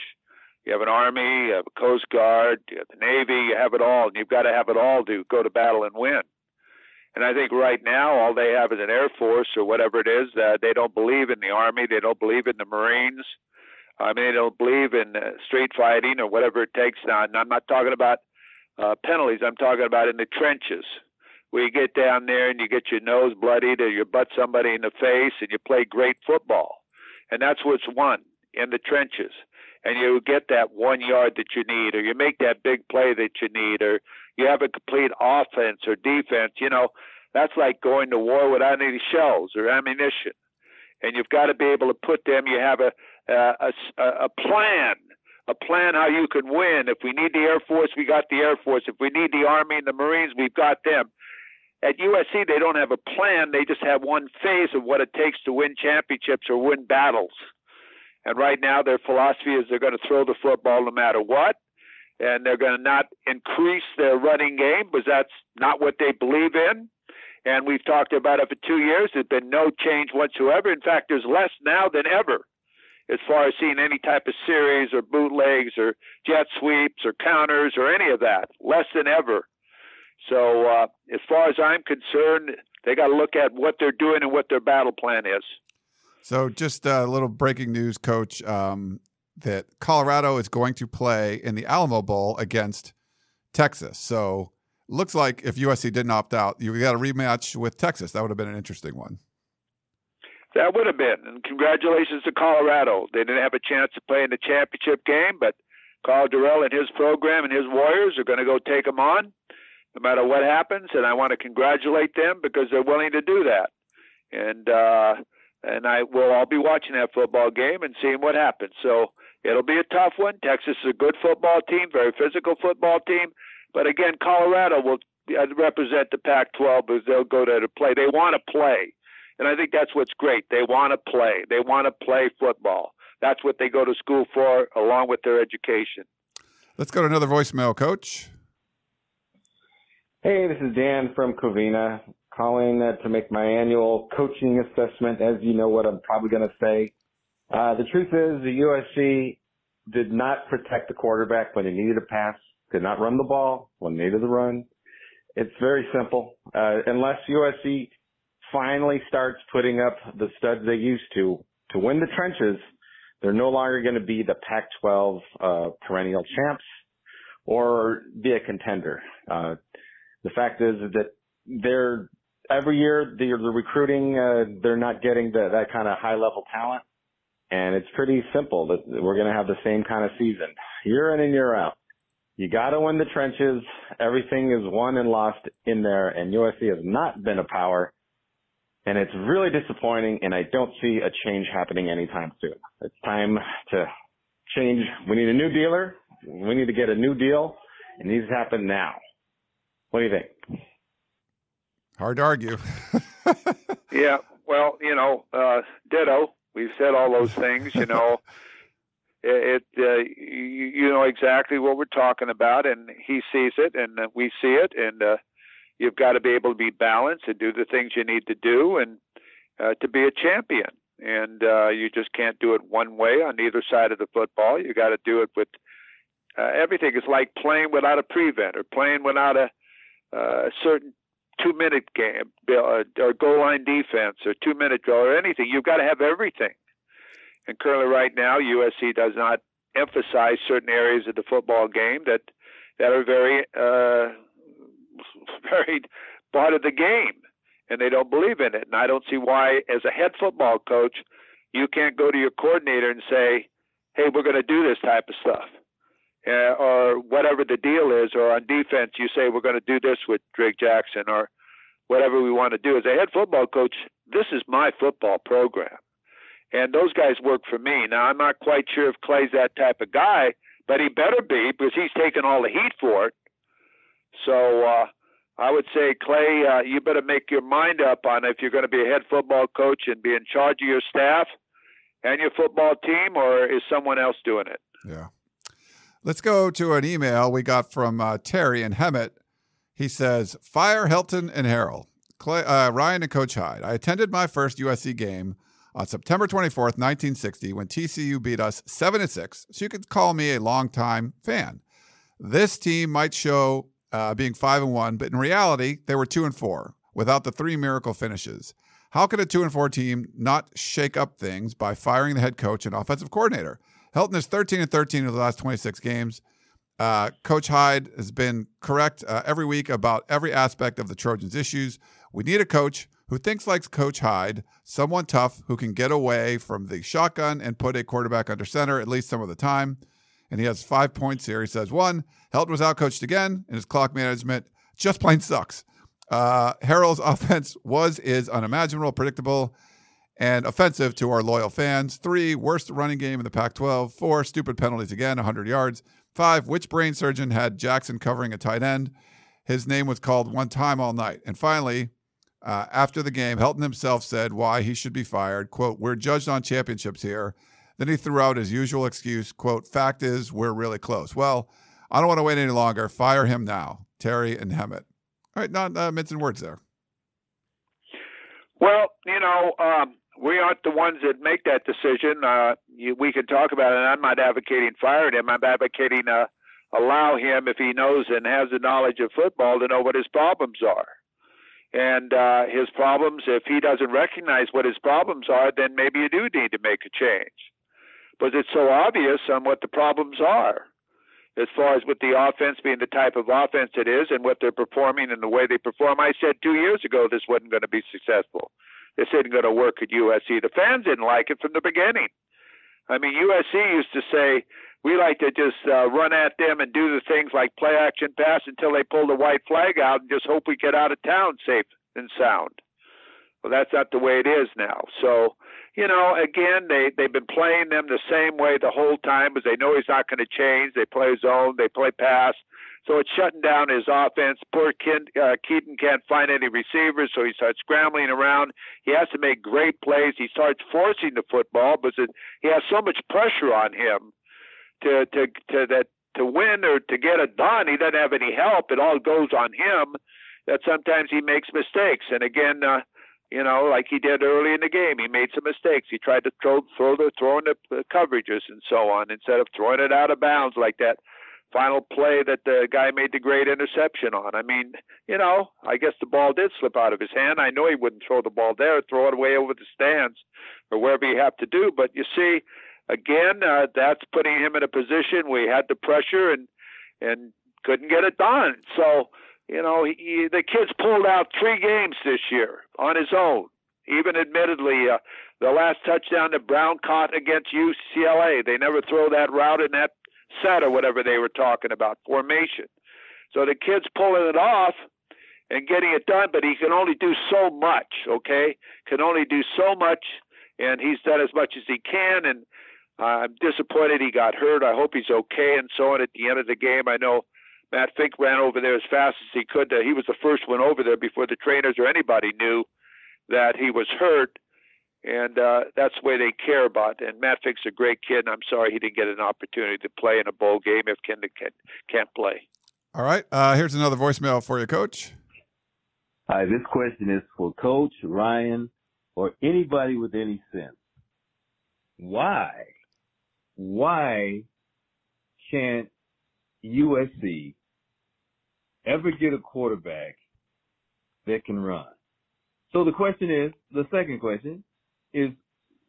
you have an Army, you have a Coast Guard, you have the Navy. You have it all, and you've got to have it all to go to battle and win. And I think right now all they have is an Air Force or whatever it is. Uh, they don't believe in the Army. They don't believe in the Marines. I mean, they don't believe in uh, street fighting or whatever it takes. Now, and I'm not talking about uh, penalties. I'm talking about in the trenches where you get down there and you get your nose bloodied or you butt somebody in the face and you play great football. And that's what's won in the trenches. And you get that one yard that you need, or you make that big play that you need, or you have a complete offense or defense. You know, that's like going to war without any shells or ammunition. And you've got to be able to put them. You have a a, a, a plan a plan how you can win. If we need the Air Force, we got the Air Force. If we need the Army and the Marines, we've got them. At USC, they don't have a plan. They just have one phase of what it takes to win championships or win battles. And right now, their philosophy is they're going to throw the football no matter what. And they're going to not increase their running game because that's not what they believe in. And we've talked about it for two years. There's been no change whatsoever. In fact, there's less now than ever as far as seeing any type of series or bootlegs or jet sweeps or counters or any of that. Less than ever. So uh, as far as I'm concerned, they got to look at what they're doing and what their battle plan is. So just a little breaking news, Coach, um, that Colorado is going to play in the Alamo Bowl against Texas. So looks like if USC didn't opt out, you got a rematch with Texas. That would have been an interesting one. That would have been. And congratulations to Colorado. They didn't have a chance to play in the championship game, but Karl Dorrell and his program and his Warriors are going to go take them on no matter what happens, and I want to congratulate them because they're willing to do that. And uh, and I will all be watching that football game and seeing what happens. So it'll be a tough one. Texas is a good football team, very physical football team. But again, Colorado will represent the Pac-12 because they'll go there to play. They want to play, and I think that's what's great. They want to play. They want to play football. That's what they go to school for, along with their education. Let's go to another voicemail, Coach. Hey, this is Dan from Covina, calling uh, to make my annual coaching assessment. As you know what I'm probably going to say. Uh, the truth is the USC did not protect the quarterback when he needed a pass, did not run the ball when needed to run. It's very simple. Uh, unless USC finally starts putting up the studs they used to to win the trenches, they're no longer going to be the Pac-12 uh, perennial champs or be a contender. Uh, the fact is that they're every year they're, they're recruiting. Uh, they're not getting the, that kind of high level talent, and it's pretty simple that we're going to have the same kind of season year in and year out. You got to win the trenches. Everything is won and lost in there, and USC has not been a power. And it's really disappointing, and I don't see a change happening anytime soon. It's time to change. We need a new dealer. We need to get a new deal. Needs to happen now. What do you think? Hard to argue. yeah, well, you know, uh, ditto. We've said all those things. You know, it, uh, you, you know exactly what we're talking about, and he sees it, and uh, we see it, and uh, you've got to be able to be balanced and do the things you need to do, and uh, to be a champion. And uh, you just can't do it one way on either side of the football. You got to do it with uh, everything. It's like playing without a prevent or playing without a uh, a certain two minute game uh, or goal line defense or two minute drill or anything. You've got to have everything. And currently, right now, USC does not emphasize certain areas of the football game that that are very uh, very part of the game, and they don't believe in it. And I don't see why, as a head football coach, you can't go to your coordinator and say, "Hey, we're going to do this type of stuff." Uh, or whatever the deal is, or on defense, you say we're going to do this with Drake Jackson, or whatever we want to do. As a head football coach, this is my football program, and those guys work for me. Now I'm not quite sure if Clay's that type of guy, but he better be because he's taking all the heat for it. So uh, I would say, Clay, uh, you better make your mind up on if you're going to be a head football coach and be in charge of your staff and your football team, or is someone else doing it? Yeah. Let's go to an email we got from uh, Terry and Hemet. He says, Fire Helton and Harrell. Clay, uh, Ryan and Coach Hyde. I attended my first USC game on September 24th, 1960, when TCU beat us 7 6. So you could call me a longtime fan. This team might show uh, being 5 and 1, but in reality, they were 2 and 4 without the three miracle finishes. How could a 2 and 4 team not shake up things by firing the head coach and offensive coordinator? Helton is 13 and 13 in the last 26 games. Uh, coach Hyde has been correct uh, every week about every aspect of the Trojans' issues. We need a coach who thinks like Coach Hyde, someone tough who can get away from the shotgun and put a quarterback under center at least some of the time. And he has five points here. He says, one, Helton was outcoached again, and his clock management just plain sucks. Uh, Harrell's offense was, is unimaginable, predictable, and offensive to our loyal fans. Three, worst running game in the Pac 12. Four, stupid penalties again, 100 yards. Five, which brain surgeon had Jackson covering a tight end? His name was called one time all night. And finally, uh, after the game, Helton himself said why he should be fired. Quote, We're judged on championships here. Then he threw out his usual excuse, quote, Fact is, we're really close. Well, I don't want to wait any longer. Fire him now. Terry and Hemet. All right, not uh, mincing words there. Well, you know, um, we aren't the ones that make that decision. Uh, you, we can talk about it. I'm not advocating firing him. I'm advocating uh, allow him, if he knows and has the knowledge of football, to know what his problems are. And uh, his problems, if he doesn't recognize what his problems are, then maybe you do need to make a change. But it's so obvious on what the problems are, as far as with the offense being the type of offense it is and what they're performing and the way they perform. I said two years ago this wasn't going to be successful. This isn't going to work at USC. The fans didn't like it from the beginning. I mean, USC used to say, we like to just uh, run at them and do the things like play action pass until they pull the white flag out and just hope we get out of town safe and sound. Well, that's not the way it is now. So, you know, again, they they've been playing them the same way the whole time because they know he's not going to change. They play zone, they play pass, so it's shutting down his offense. Poor Ken, uh, Kedon can't find any receivers, so he starts scrambling around. He has to make great plays. He starts forcing the football it, he has so much pressure on him to to to that to win or to get it done. He doesn't have any help. It all goes on him. That sometimes he makes mistakes. And again, uh, you know, like he did early in the game, he made some mistakes. He tried to throw throw the throwing the, the coverages and so on instead of throwing it out of bounds like that final play that the guy made the great interception on. I mean, you know, I guess the ball did slip out of his hand. I know he wouldn't throw the ball there, throw it away over the stands or wherever he have to do. But you see, again, uh, that's putting him in a position where he had the pressure and and couldn't get it done. So, you know, he, he, the kid's pulled out three games this year on his own. Even admittedly, uh, the last touchdown that Brown caught against UCLA, they never throw that route in that set or whatever they were talking about, formation. So the kid's pulling it off and getting it done, but he can only do so much, okay? Can only do so much, and he's done as much as he can, and I'm disappointed he got hurt. I hope he's okay and so on at the end of the game. I know Matt Fink ran over there as fast as he could. He was the first one over there before the trainers or anybody knew that he was hurt and uh, that's the way they care about. It. And Matt Fink's a great kid, and I'm sorry he didn't get an opportunity to play in a bowl game if Kendrick can, can't play. All right, uh, here's another voicemail for you, Coach. Hi, this question is for Coach Ryan or anybody with any sense. Why, why can't USC ever get a quarterback that can run? So the question is, the second question, is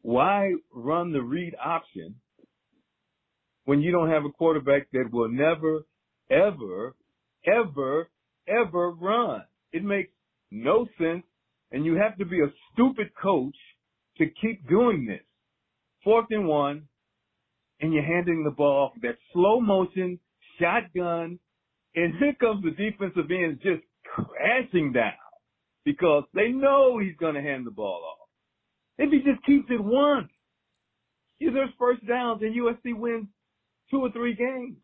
why run the read option when you don't have a quarterback that will never, ever, ever, ever run? It makes no sense, and you have to be a stupid coach to keep doing this. Fourth and one, and you're handing the ball off that slow motion shotgun, and here comes the defensive end just crashing down because they know he's going to hand the ball off. If he just keeps it once, Use those first downs and USC wins two or three games.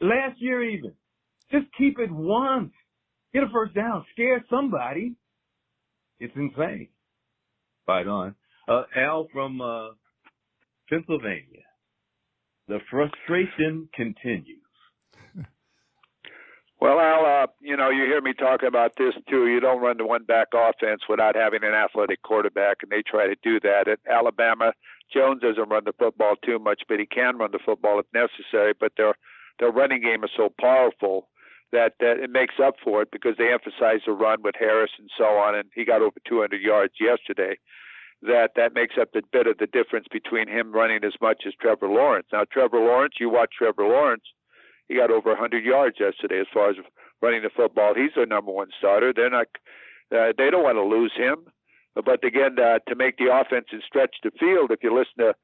Last year even. Just keep it once. Get a first down. Scare somebody. It's insane. Right on. Uh, Al from uh, Pennsylvania. The frustration continues. Well, Al, uh, you know, you hear me talk about this too. You don't run the one back offense without having an athletic quarterback, and they try to do that. At Alabama, Jones doesn't run the football too much, but he can run the football if necessary. But their their running game is so powerful that, that it makes up for it because they emphasize the run with Harris and so on, and he got over 200 yards yesterday. That that makes up a bit of the difference between him running as much as Trevor Lawrence. Now, Trevor Lawrence, you watch Trevor Lawrence he got over 100 yards yesterday as far as running the football. He's their number one starter. They're not. Uh, they don't want to lose him. But again, uh, to make the offense and stretch the field, if you listen to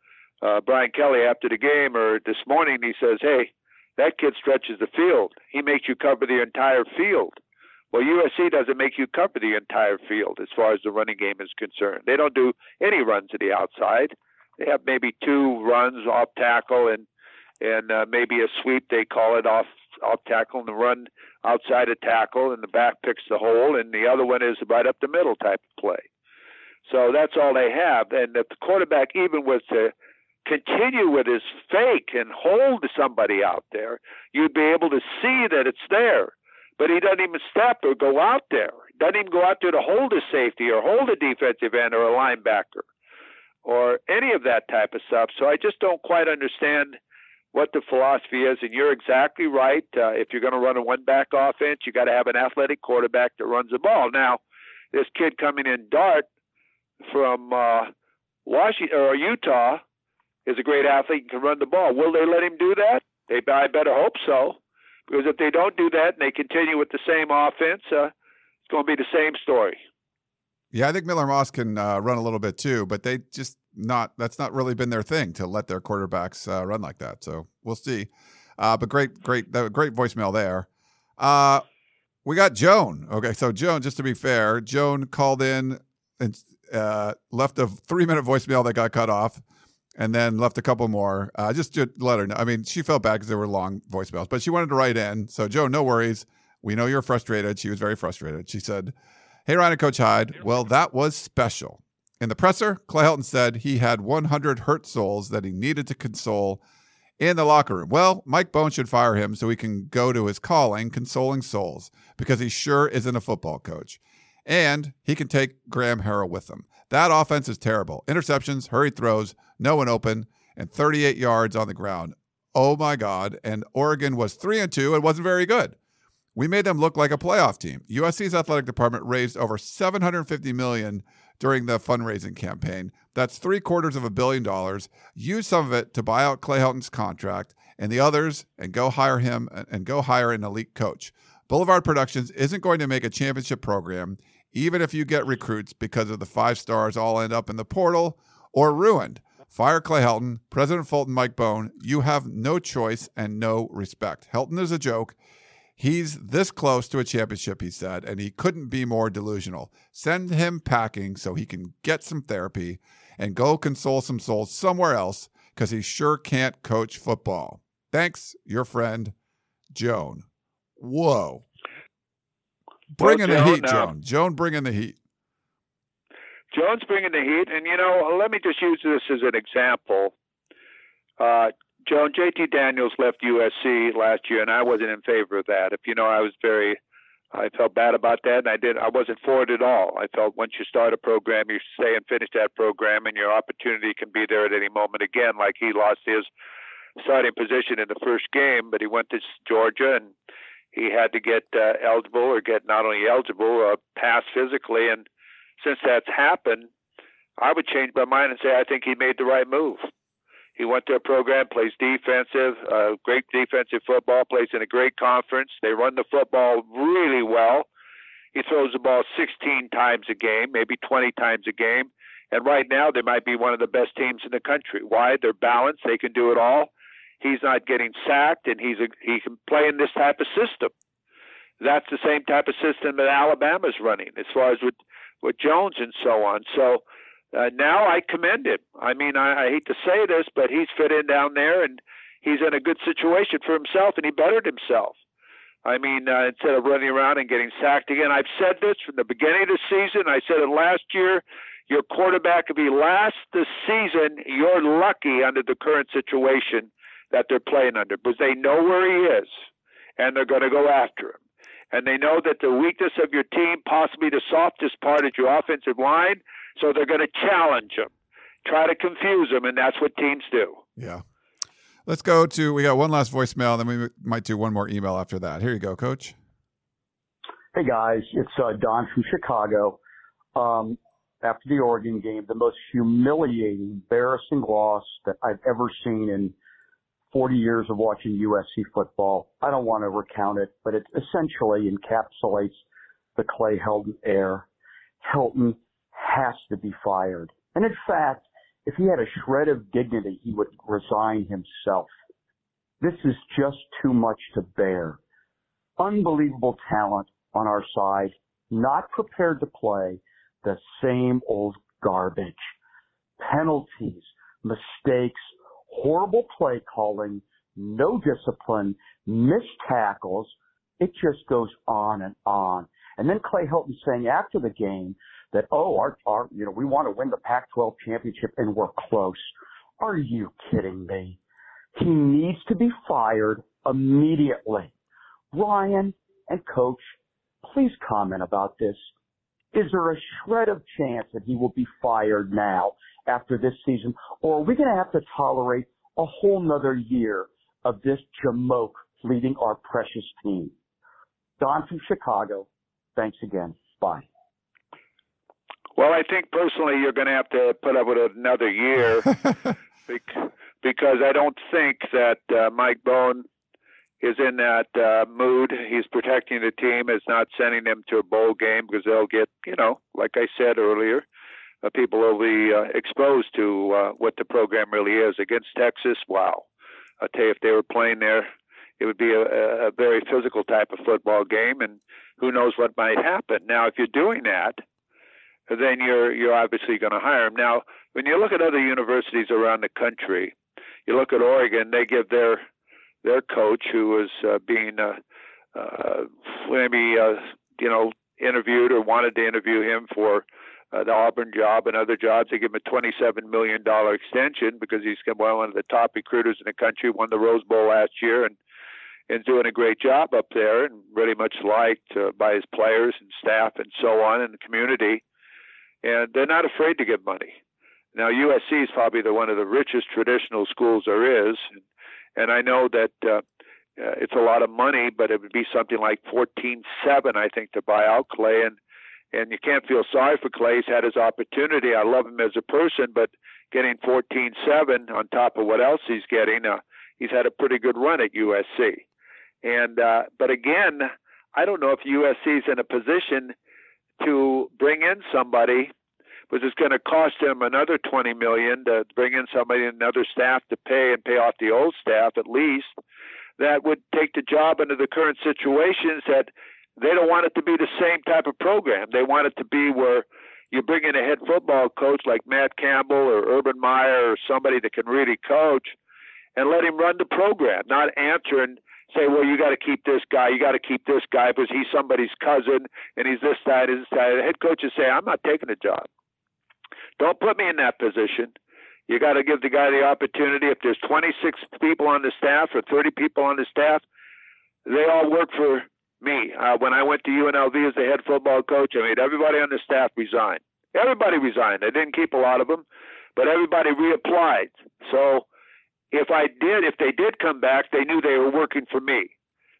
uh, Brian Kelly after the game or this morning, he says, "Hey, that kid stretches the field. He makes you cover the entire field." Well, USC doesn't make you cover the entire field as far as the running game is concerned. They don't do any runs to the outside. They have maybe two runs off tackle and and uh, maybe a sweep they call it off off tackle and the run outside of tackle and the back picks the hole and the other one is right up the middle type of play. So that's all they have. And if the quarterback even was to continue with his fake and hold somebody out there, you'd be able to see that it's there. But he doesn't even step or go out there. Doesn't even go out there to hold a safety or hold a defensive end or a linebacker or any of that type of stuff. So I just don't quite understand what the philosophy is. And you're exactly right. Uh, if you're going to run a one back offense, you got to have an athletic quarterback that runs the ball. Now, this kid coming in, Dart from uh, Washington or Utah, is a great athlete and can run the ball. Will they let him do that? They, I better hope so, because if they don't do that and they continue with the same offense, uh, it's going to be the same story. Yeah, I think Miller Moss can uh, run a little bit too, but they just not that's not really been their thing to let their quarterbacks uh, run like that. So we'll see. Uh, but great, great, great voicemail there. Uh, we got Joan. Okay, so Joan, just to be fair, Joan called in and uh, left a three minute voicemail that got cut off, and then left a couple more. Uh, just to let her know. I mean, she felt bad because there were long voicemails, but she wanted to write in. So Joan, no worries. We know you're frustrated. She was very frustrated. She said, "Hey, Ryan and Coach Hyde. Well, that was special." In the presser, Clay Helton said he had 100 hurt souls that he needed to console in the locker room. Well, Mike Bohn should fire him so he can go to his calling, consoling souls, because he sure isn't a football coach. And he can take Graham Harrell with him. That offense is terrible. Interceptions, hurried throws, no one open, and 38 yards on the ground. Oh my God. And Oregon was 3 and 2 and wasn't very good. We made them look like a playoff team. USC's athletic department raised over 750 million during the fundraising campaign. That's three quarters of a billion dollars. Use some of it to buy out Clay Helton's contract and the others and go hire him and go hire an elite coach. Boulevard Productions isn't going to make a championship program, even if you get recruits because of the five stars all end up in the portal or ruined. Fire Clay Helton, President Fulton Mike Bohn. You have no choice and no respect. Helton is a joke. He's this close to a championship, he said, and he couldn't be more delusional. Send him packing so he can get some therapy and go console some souls somewhere else because he sure can't coach football. Thanks, your friend, Joan. Whoa. Bringing well, Joan, the heat, Joan. Joan bringing the heat. Joan's bringing the heat. And, you know, let me just use this as an example. Uh, Joan, JT Daniels left USC last year, and I wasn't in favor of that. If you know, I was very, I felt bad about that, and I did. I wasn't for it at all. I felt once you start a program, you stay and finish that program, and your opportunity can be there at any moment again. Like he lost his starting position in the first game, but he went to Georgia, and he had to get uh, eligible or get not only eligible, uh, pass physically, and since that's happened, I would change my mind and say I think he made the right move. He went to a program, plays defensive, uh, great defensive football, plays in a great conference. They run the football really well. He throws the ball 16 times a game, maybe 20 times a game. And right now, they might be one of the best teams in the country. Why? They're balanced. They can do it all. He's not getting sacked, and he's a, he can play in this type of system. That's the same type of system that Alabama's running, as far as with with Jones and so on. So uh, now I commend him. I mean, I, I hate to say this, but he's fit in down there and he's in a good situation for himself, and he bettered himself. I mean, uh, instead of running around and getting sacked again, I've said this from the beginning of the season. I said it last year. Your quarterback, if he lasts the season, you're lucky under the current situation that they're playing under because they know where he is and they're going to go after him. And they know that the weakness of your team, possibly the softest part, is your offensive line. So they're going to challenge him, try to confuse him, and that's what teams do. Yeah. Let's go to, we got one last voicemail, then we might do one more email after that. Here you go, coach. Hey guys, it's uh, Don from Chicago. Um, after the Oregon game, the most humiliating, embarrassing loss that I've ever seen in 40 years of watching USC football. I don't want to recount it, but it essentially encapsulates the Clay Helton air. Helton has to be fired. And in fact, if he had a shred of dignity, he would resign himself. This is just too much to bear. Unbelievable talent on our side, not prepared to play the same old garbage. Penalties, mistakes, horrible play calling, no discipline, missed tackles. It just goes on and on. And then Clay Helton saying after the game that, oh, our, our, you know, we want to win the Pac-12 championship and we're close. Are you kidding me? He needs to be fired immediately. Ryan and coach, please comment about this. Is there a shred of chance that he will be fired now after this season? Or are we going to have to tolerate a whole nother year of this jamoke leading our precious team? Don from Chicago, thanks again. Bye. Well, I think personally you're going to have to put up with another year because I don't think that uh, Mike Bohn is in that uh, mood. He's protecting the team. Is not sending them to a bowl game because they'll get, you know, like I said earlier, uh, people will be uh, exposed to uh, what the program really is. Against Texas, wow! I tell you, if they were playing there, it would be a, a very physical type of football game, and who knows what might happen. Now, if you're doing that then you're you're obviously going to hire him. Now, when you look at other universities around the country, you look at Oregon, they give their their coach who was uh, being uh, uh, maybe uh, you know interviewed or wanted to interview him for uh, the Auburn job and other jobs. They give him a $27 million extension because he's one of the top recruiters in the country, won the Rose Bowl last year, and and doing a great job up there, and really much liked uh, by his players and staff and so on in the community and they're not afraid to give money. Now USC is probably the one of the richest traditional schools there is, and, I know that uh, uh, it's a lot of money, but it would be something like fourteen seven, I think, to buy out Clay, and and you can't feel sorry for Clay. He's had his opportunity. I love him as a person, but getting fourteen seven on top of what else he's getting, uh, he's had a pretty good run at USC. And uh, but again, I don't know if USC is in a position to bring in somebody because it's going to cost them another 20 million to bring in somebody another staff to pay and pay off the old staff at least that would take the job into the current situations that they don't want it to be the same type of program. They want it to be where you bring in a head football coach like Matt Campbell or Urban Meyer or somebody that can really coach and let him run the program not answering say, well, you got to keep this guy, you got to keep this guy because he's somebody's cousin and he's this guy, this guy. The head coaches say, I'm not taking the job. Don't put me in that position. You got to give the guy the opportunity. If there's 26 people on the staff or 30 people on the staff, they all work for me. Uh, when I went to UNLV as the head football coach, I made everybody on the staff resign. Everybody resigned. I didn't keep a lot of them, but everybody reapplied. So if I did, if they did come back, they knew they were working for me.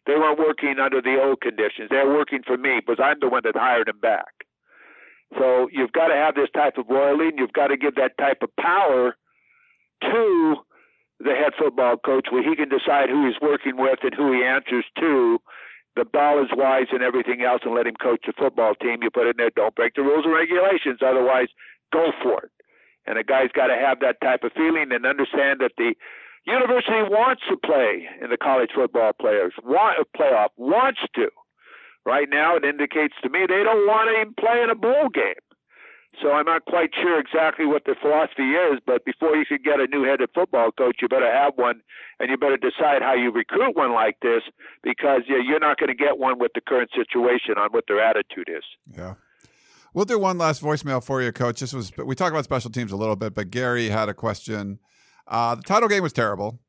They weren't working under the old conditions. They were working for me because I'm the one that hired them back. So you've got to have this type of loyalty, and you've got to give that type of power to the head football coach, where he can decide who he's working with and who he answers to. The ball is wise and everything else, and let him coach the football team. You put in there, don't break the rules and regulations. Otherwise, go for it. And a guy's got to have that type of feeling and understand that the University wants to play in the college football players want a playoff wants to. Right now, it indicates to me they don't want to even play in a bowl game. So I'm not quite sure exactly what their philosophy is, but before you can get a new headed football coach, you better have one, and you better decide how you recruit one like this, because yeah, you're not going to get one with the current situation on what their attitude is. Yeah. We'll do one last voicemail for you, Coach. This was we talked about special teams a little bit, but Gary had a question. Uh, the title game was terrible,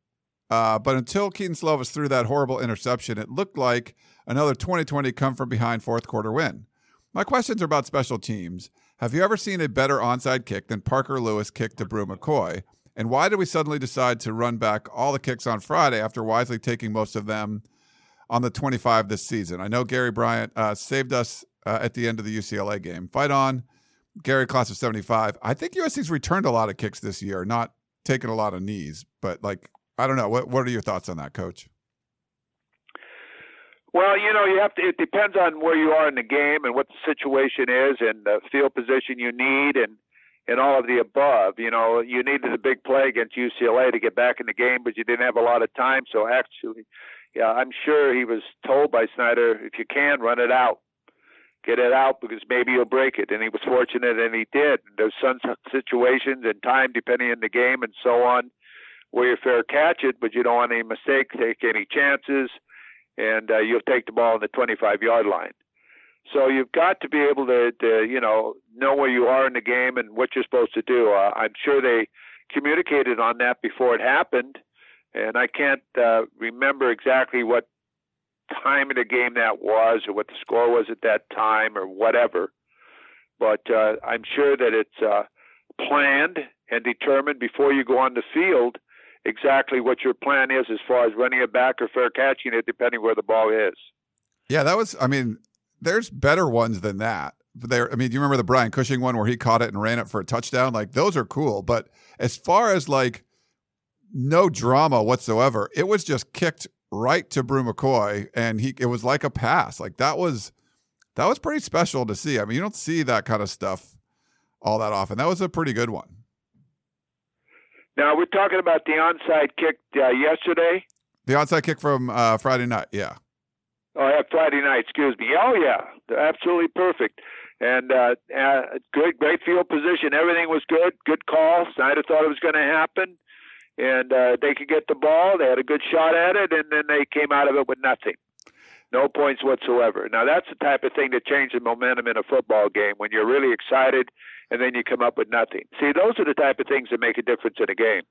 uh, but until Kedon Slovis threw that horrible interception, it looked like another 2020 come from behind fourth quarter win. My questions are about special teams. Have you ever seen a better onside kick than Parker Lewis kicked to Bru McCoy? And why did we suddenly decide to run back all the kicks on Friday after wisely taking most of them on the 25 this season? I know Gary Bryant uh, saved us uh, at the end of the UCLA game. Fight on, Gary, class of 75. I think USC's returned a lot of kicks this year, not taken a lot of knees, but like, I don't know. What, what are your thoughts on that, coach? Well, you know, you have to. It depends on where you are in the game and what the situation is, and the field position you need, and and all of the above. You know, you needed a big play against UCLA to get back in the game, but you didn't have a lot of time. So actually, yeah, I'm sure he was told by Snyder, if you can, run it out, get it out because maybe you'll break it. And he was fortunate, and he did. There's some situations and time depending on the game and so on, where you fair catch it, but you don't want any mistake, take any chances and uh, you'll take the ball on the 25 yard line. So you've got to be able to, to, you know, know where you are in the game and what you're supposed to do. Uh, I'm sure they communicated on that before it happened, and I can't uh, remember exactly what time of the game that was or what the score was at that time or whatever. But uh, I'm sure that it's uh, planned and determined before you go on the field exactly what your plan is as far as running it back or fair catching it, depending where the ball is. Yeah, that was. I mean, there's better ones than that. There, I mean, do you remember the Brian Cushing one where he caught it and ran it for a touchdown? Like those are cool. But as far as like no drama whatsoever, it was just kicked right to Bru McCoy, and he it was like a pass. Like that was that was pretty special to see. I mean, you don't see that kind of stuff all that often. That was a pretty good one. Now we're talking about the onside kick uh, yesterday. The onside kick from uh, Friday night, yeah. Oh, yeah, Friday night. Excuse me. Oh, yeah, absolutely perfect. And uh, uh, good, great field position. Everything was good. Good call. Snyder thought it was going to happen, and uh, they could get the ball. They had a good shot at it, and then they came out of it with nothing. No points whatsoever. Now that's the type of thing that changes the momentum in a football game when you're really excited and then you come up with nothing. See, those are the type of things that make a difference in a game.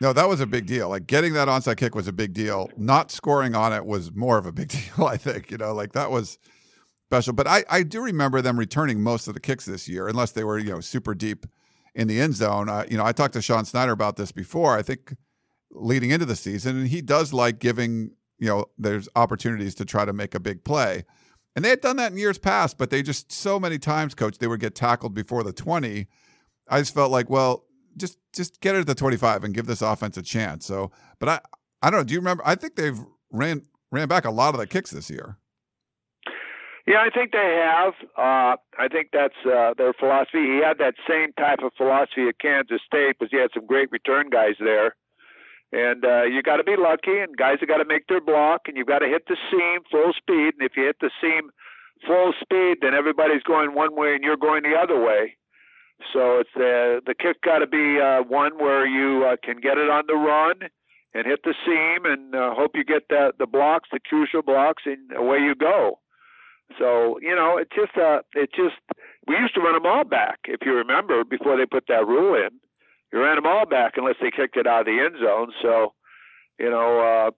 No, that was a big deal. Like getting that onside kick was a big deal. Not scoring on it was more of a big deal, I think. You know, like that was special. But I, I do remember them returning most of the kicks this year, unless they were, you know, super deep in the end zone. You know, I talked to Sean Snyder about this before, I think leading into the season, and he does like giving, you know, there's opportunities to try to make a big play. And they had done that in years past, but they just so many times, coach, they would get tackled before the 20. I just felt like, well, just just get it at the 25 and give this offense a chance. So, but I I don't know, do you remember I think they've ran ran back a lot of the kicks this year. Yeah, I think they have. Uh, I think that's uh, their philosophy. He had that same type of philosophy at Kansas State because he had some great return guys there. And uh, you got to be lucky, and guys have got to make their block, and you've got to hit the seam full speed. And if you hit the seam full speed, then everybody's going one way and you're going the other way. So it's the the kick got to be uh, one where you uh, can get it on the run and hit the seam, and uh, hope you get the the blocks, the crucial blocks, and away you go. So you know, it just uh, it just we used to run them all back, if you remember, before they put that rule in you ran them all back unless they kicked it out of the end zone. So, you know, uh,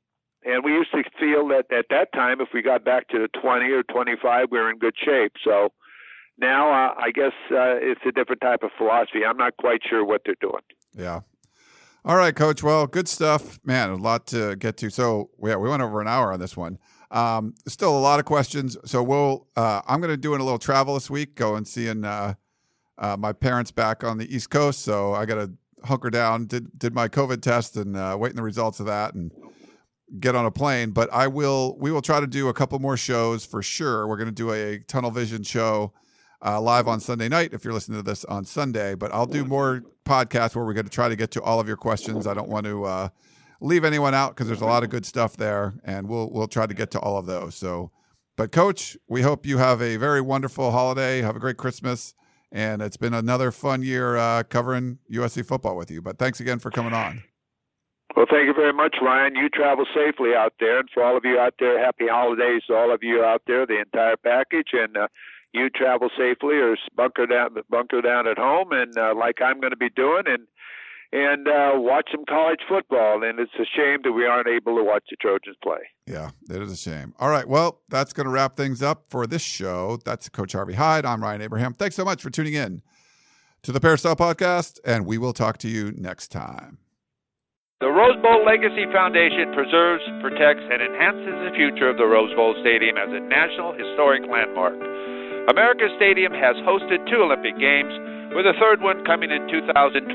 and we used to feel that at that time, if we got back to the 20 or 25, we were in good shape. So now uh, I guess uh, it's a different type of philosophy. I'm not quite sure what they're doing. Yeah. All right, Coach. Well, good stuff, man. A lot to get to. So, yeah, we went over an hour on this one. Um, still a lot of questions. So we'll. Uh, I'm going to do a little travel this week. Go and seeing uh, uh, my parents back on the East Coast. So I got to hunker down, did did my COVID test, and uh, waiting the results of that, and get on a plane. But I will. We will try to do a couple more shows for sure. We're going to do a Tunnel Vision show uh, live on Sunday night. If you're listening to this on Sunday, but I'll do more podcasts where we're going to try to get to all of your questions. I don't want to uh, leave anyone out because there's a lot of good stuff there, and we'll we'll try to get to all of those. So. But coach, we hope you have a very wonderful holiday. Have a great Christmas And it's been another fun year uh, covering USC football with you. But thanks again for coming on. Well, thank you very much, Ryan. You travel safely out there, and for all of you out there, happy holidays to all of you out there, the entire package, and uh, you travel safely or bunker down, bunker down at home, and uh, like I'm going to be doing, and and uh, watch some college football. And it's a shame that we aren't able to watch the Trojans play. Yeah, it is a shame. All right, well, that's going to wrap things up for this show. That's Coach Harvey Hyde. I'm Ryan Abraham. Thanks so much for tuning in to the Peristyle Podcast, and we will talk to you next time. The Rose Bowl Legacy Foundation preserves, protects, and enhances the future of the Rose Bowl Stadium as a National Historic Landmark. America Stadium has hosted two Olympic Games, with a third one coming in 2028,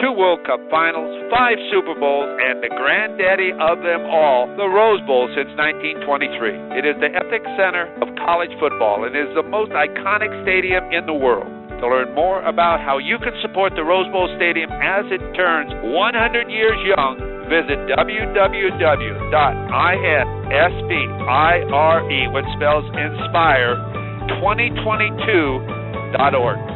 two World Cup finals, five Super Bowls, and the granddaddy of them all, the Rose Bowl since 1923. It is the epic center of college football and is the most iconic stadium in the world. To learn more about how you can support the Rose Bowl Stadium as it turns 100 years young, visit www.inspire, which spells inspire, 2022.org.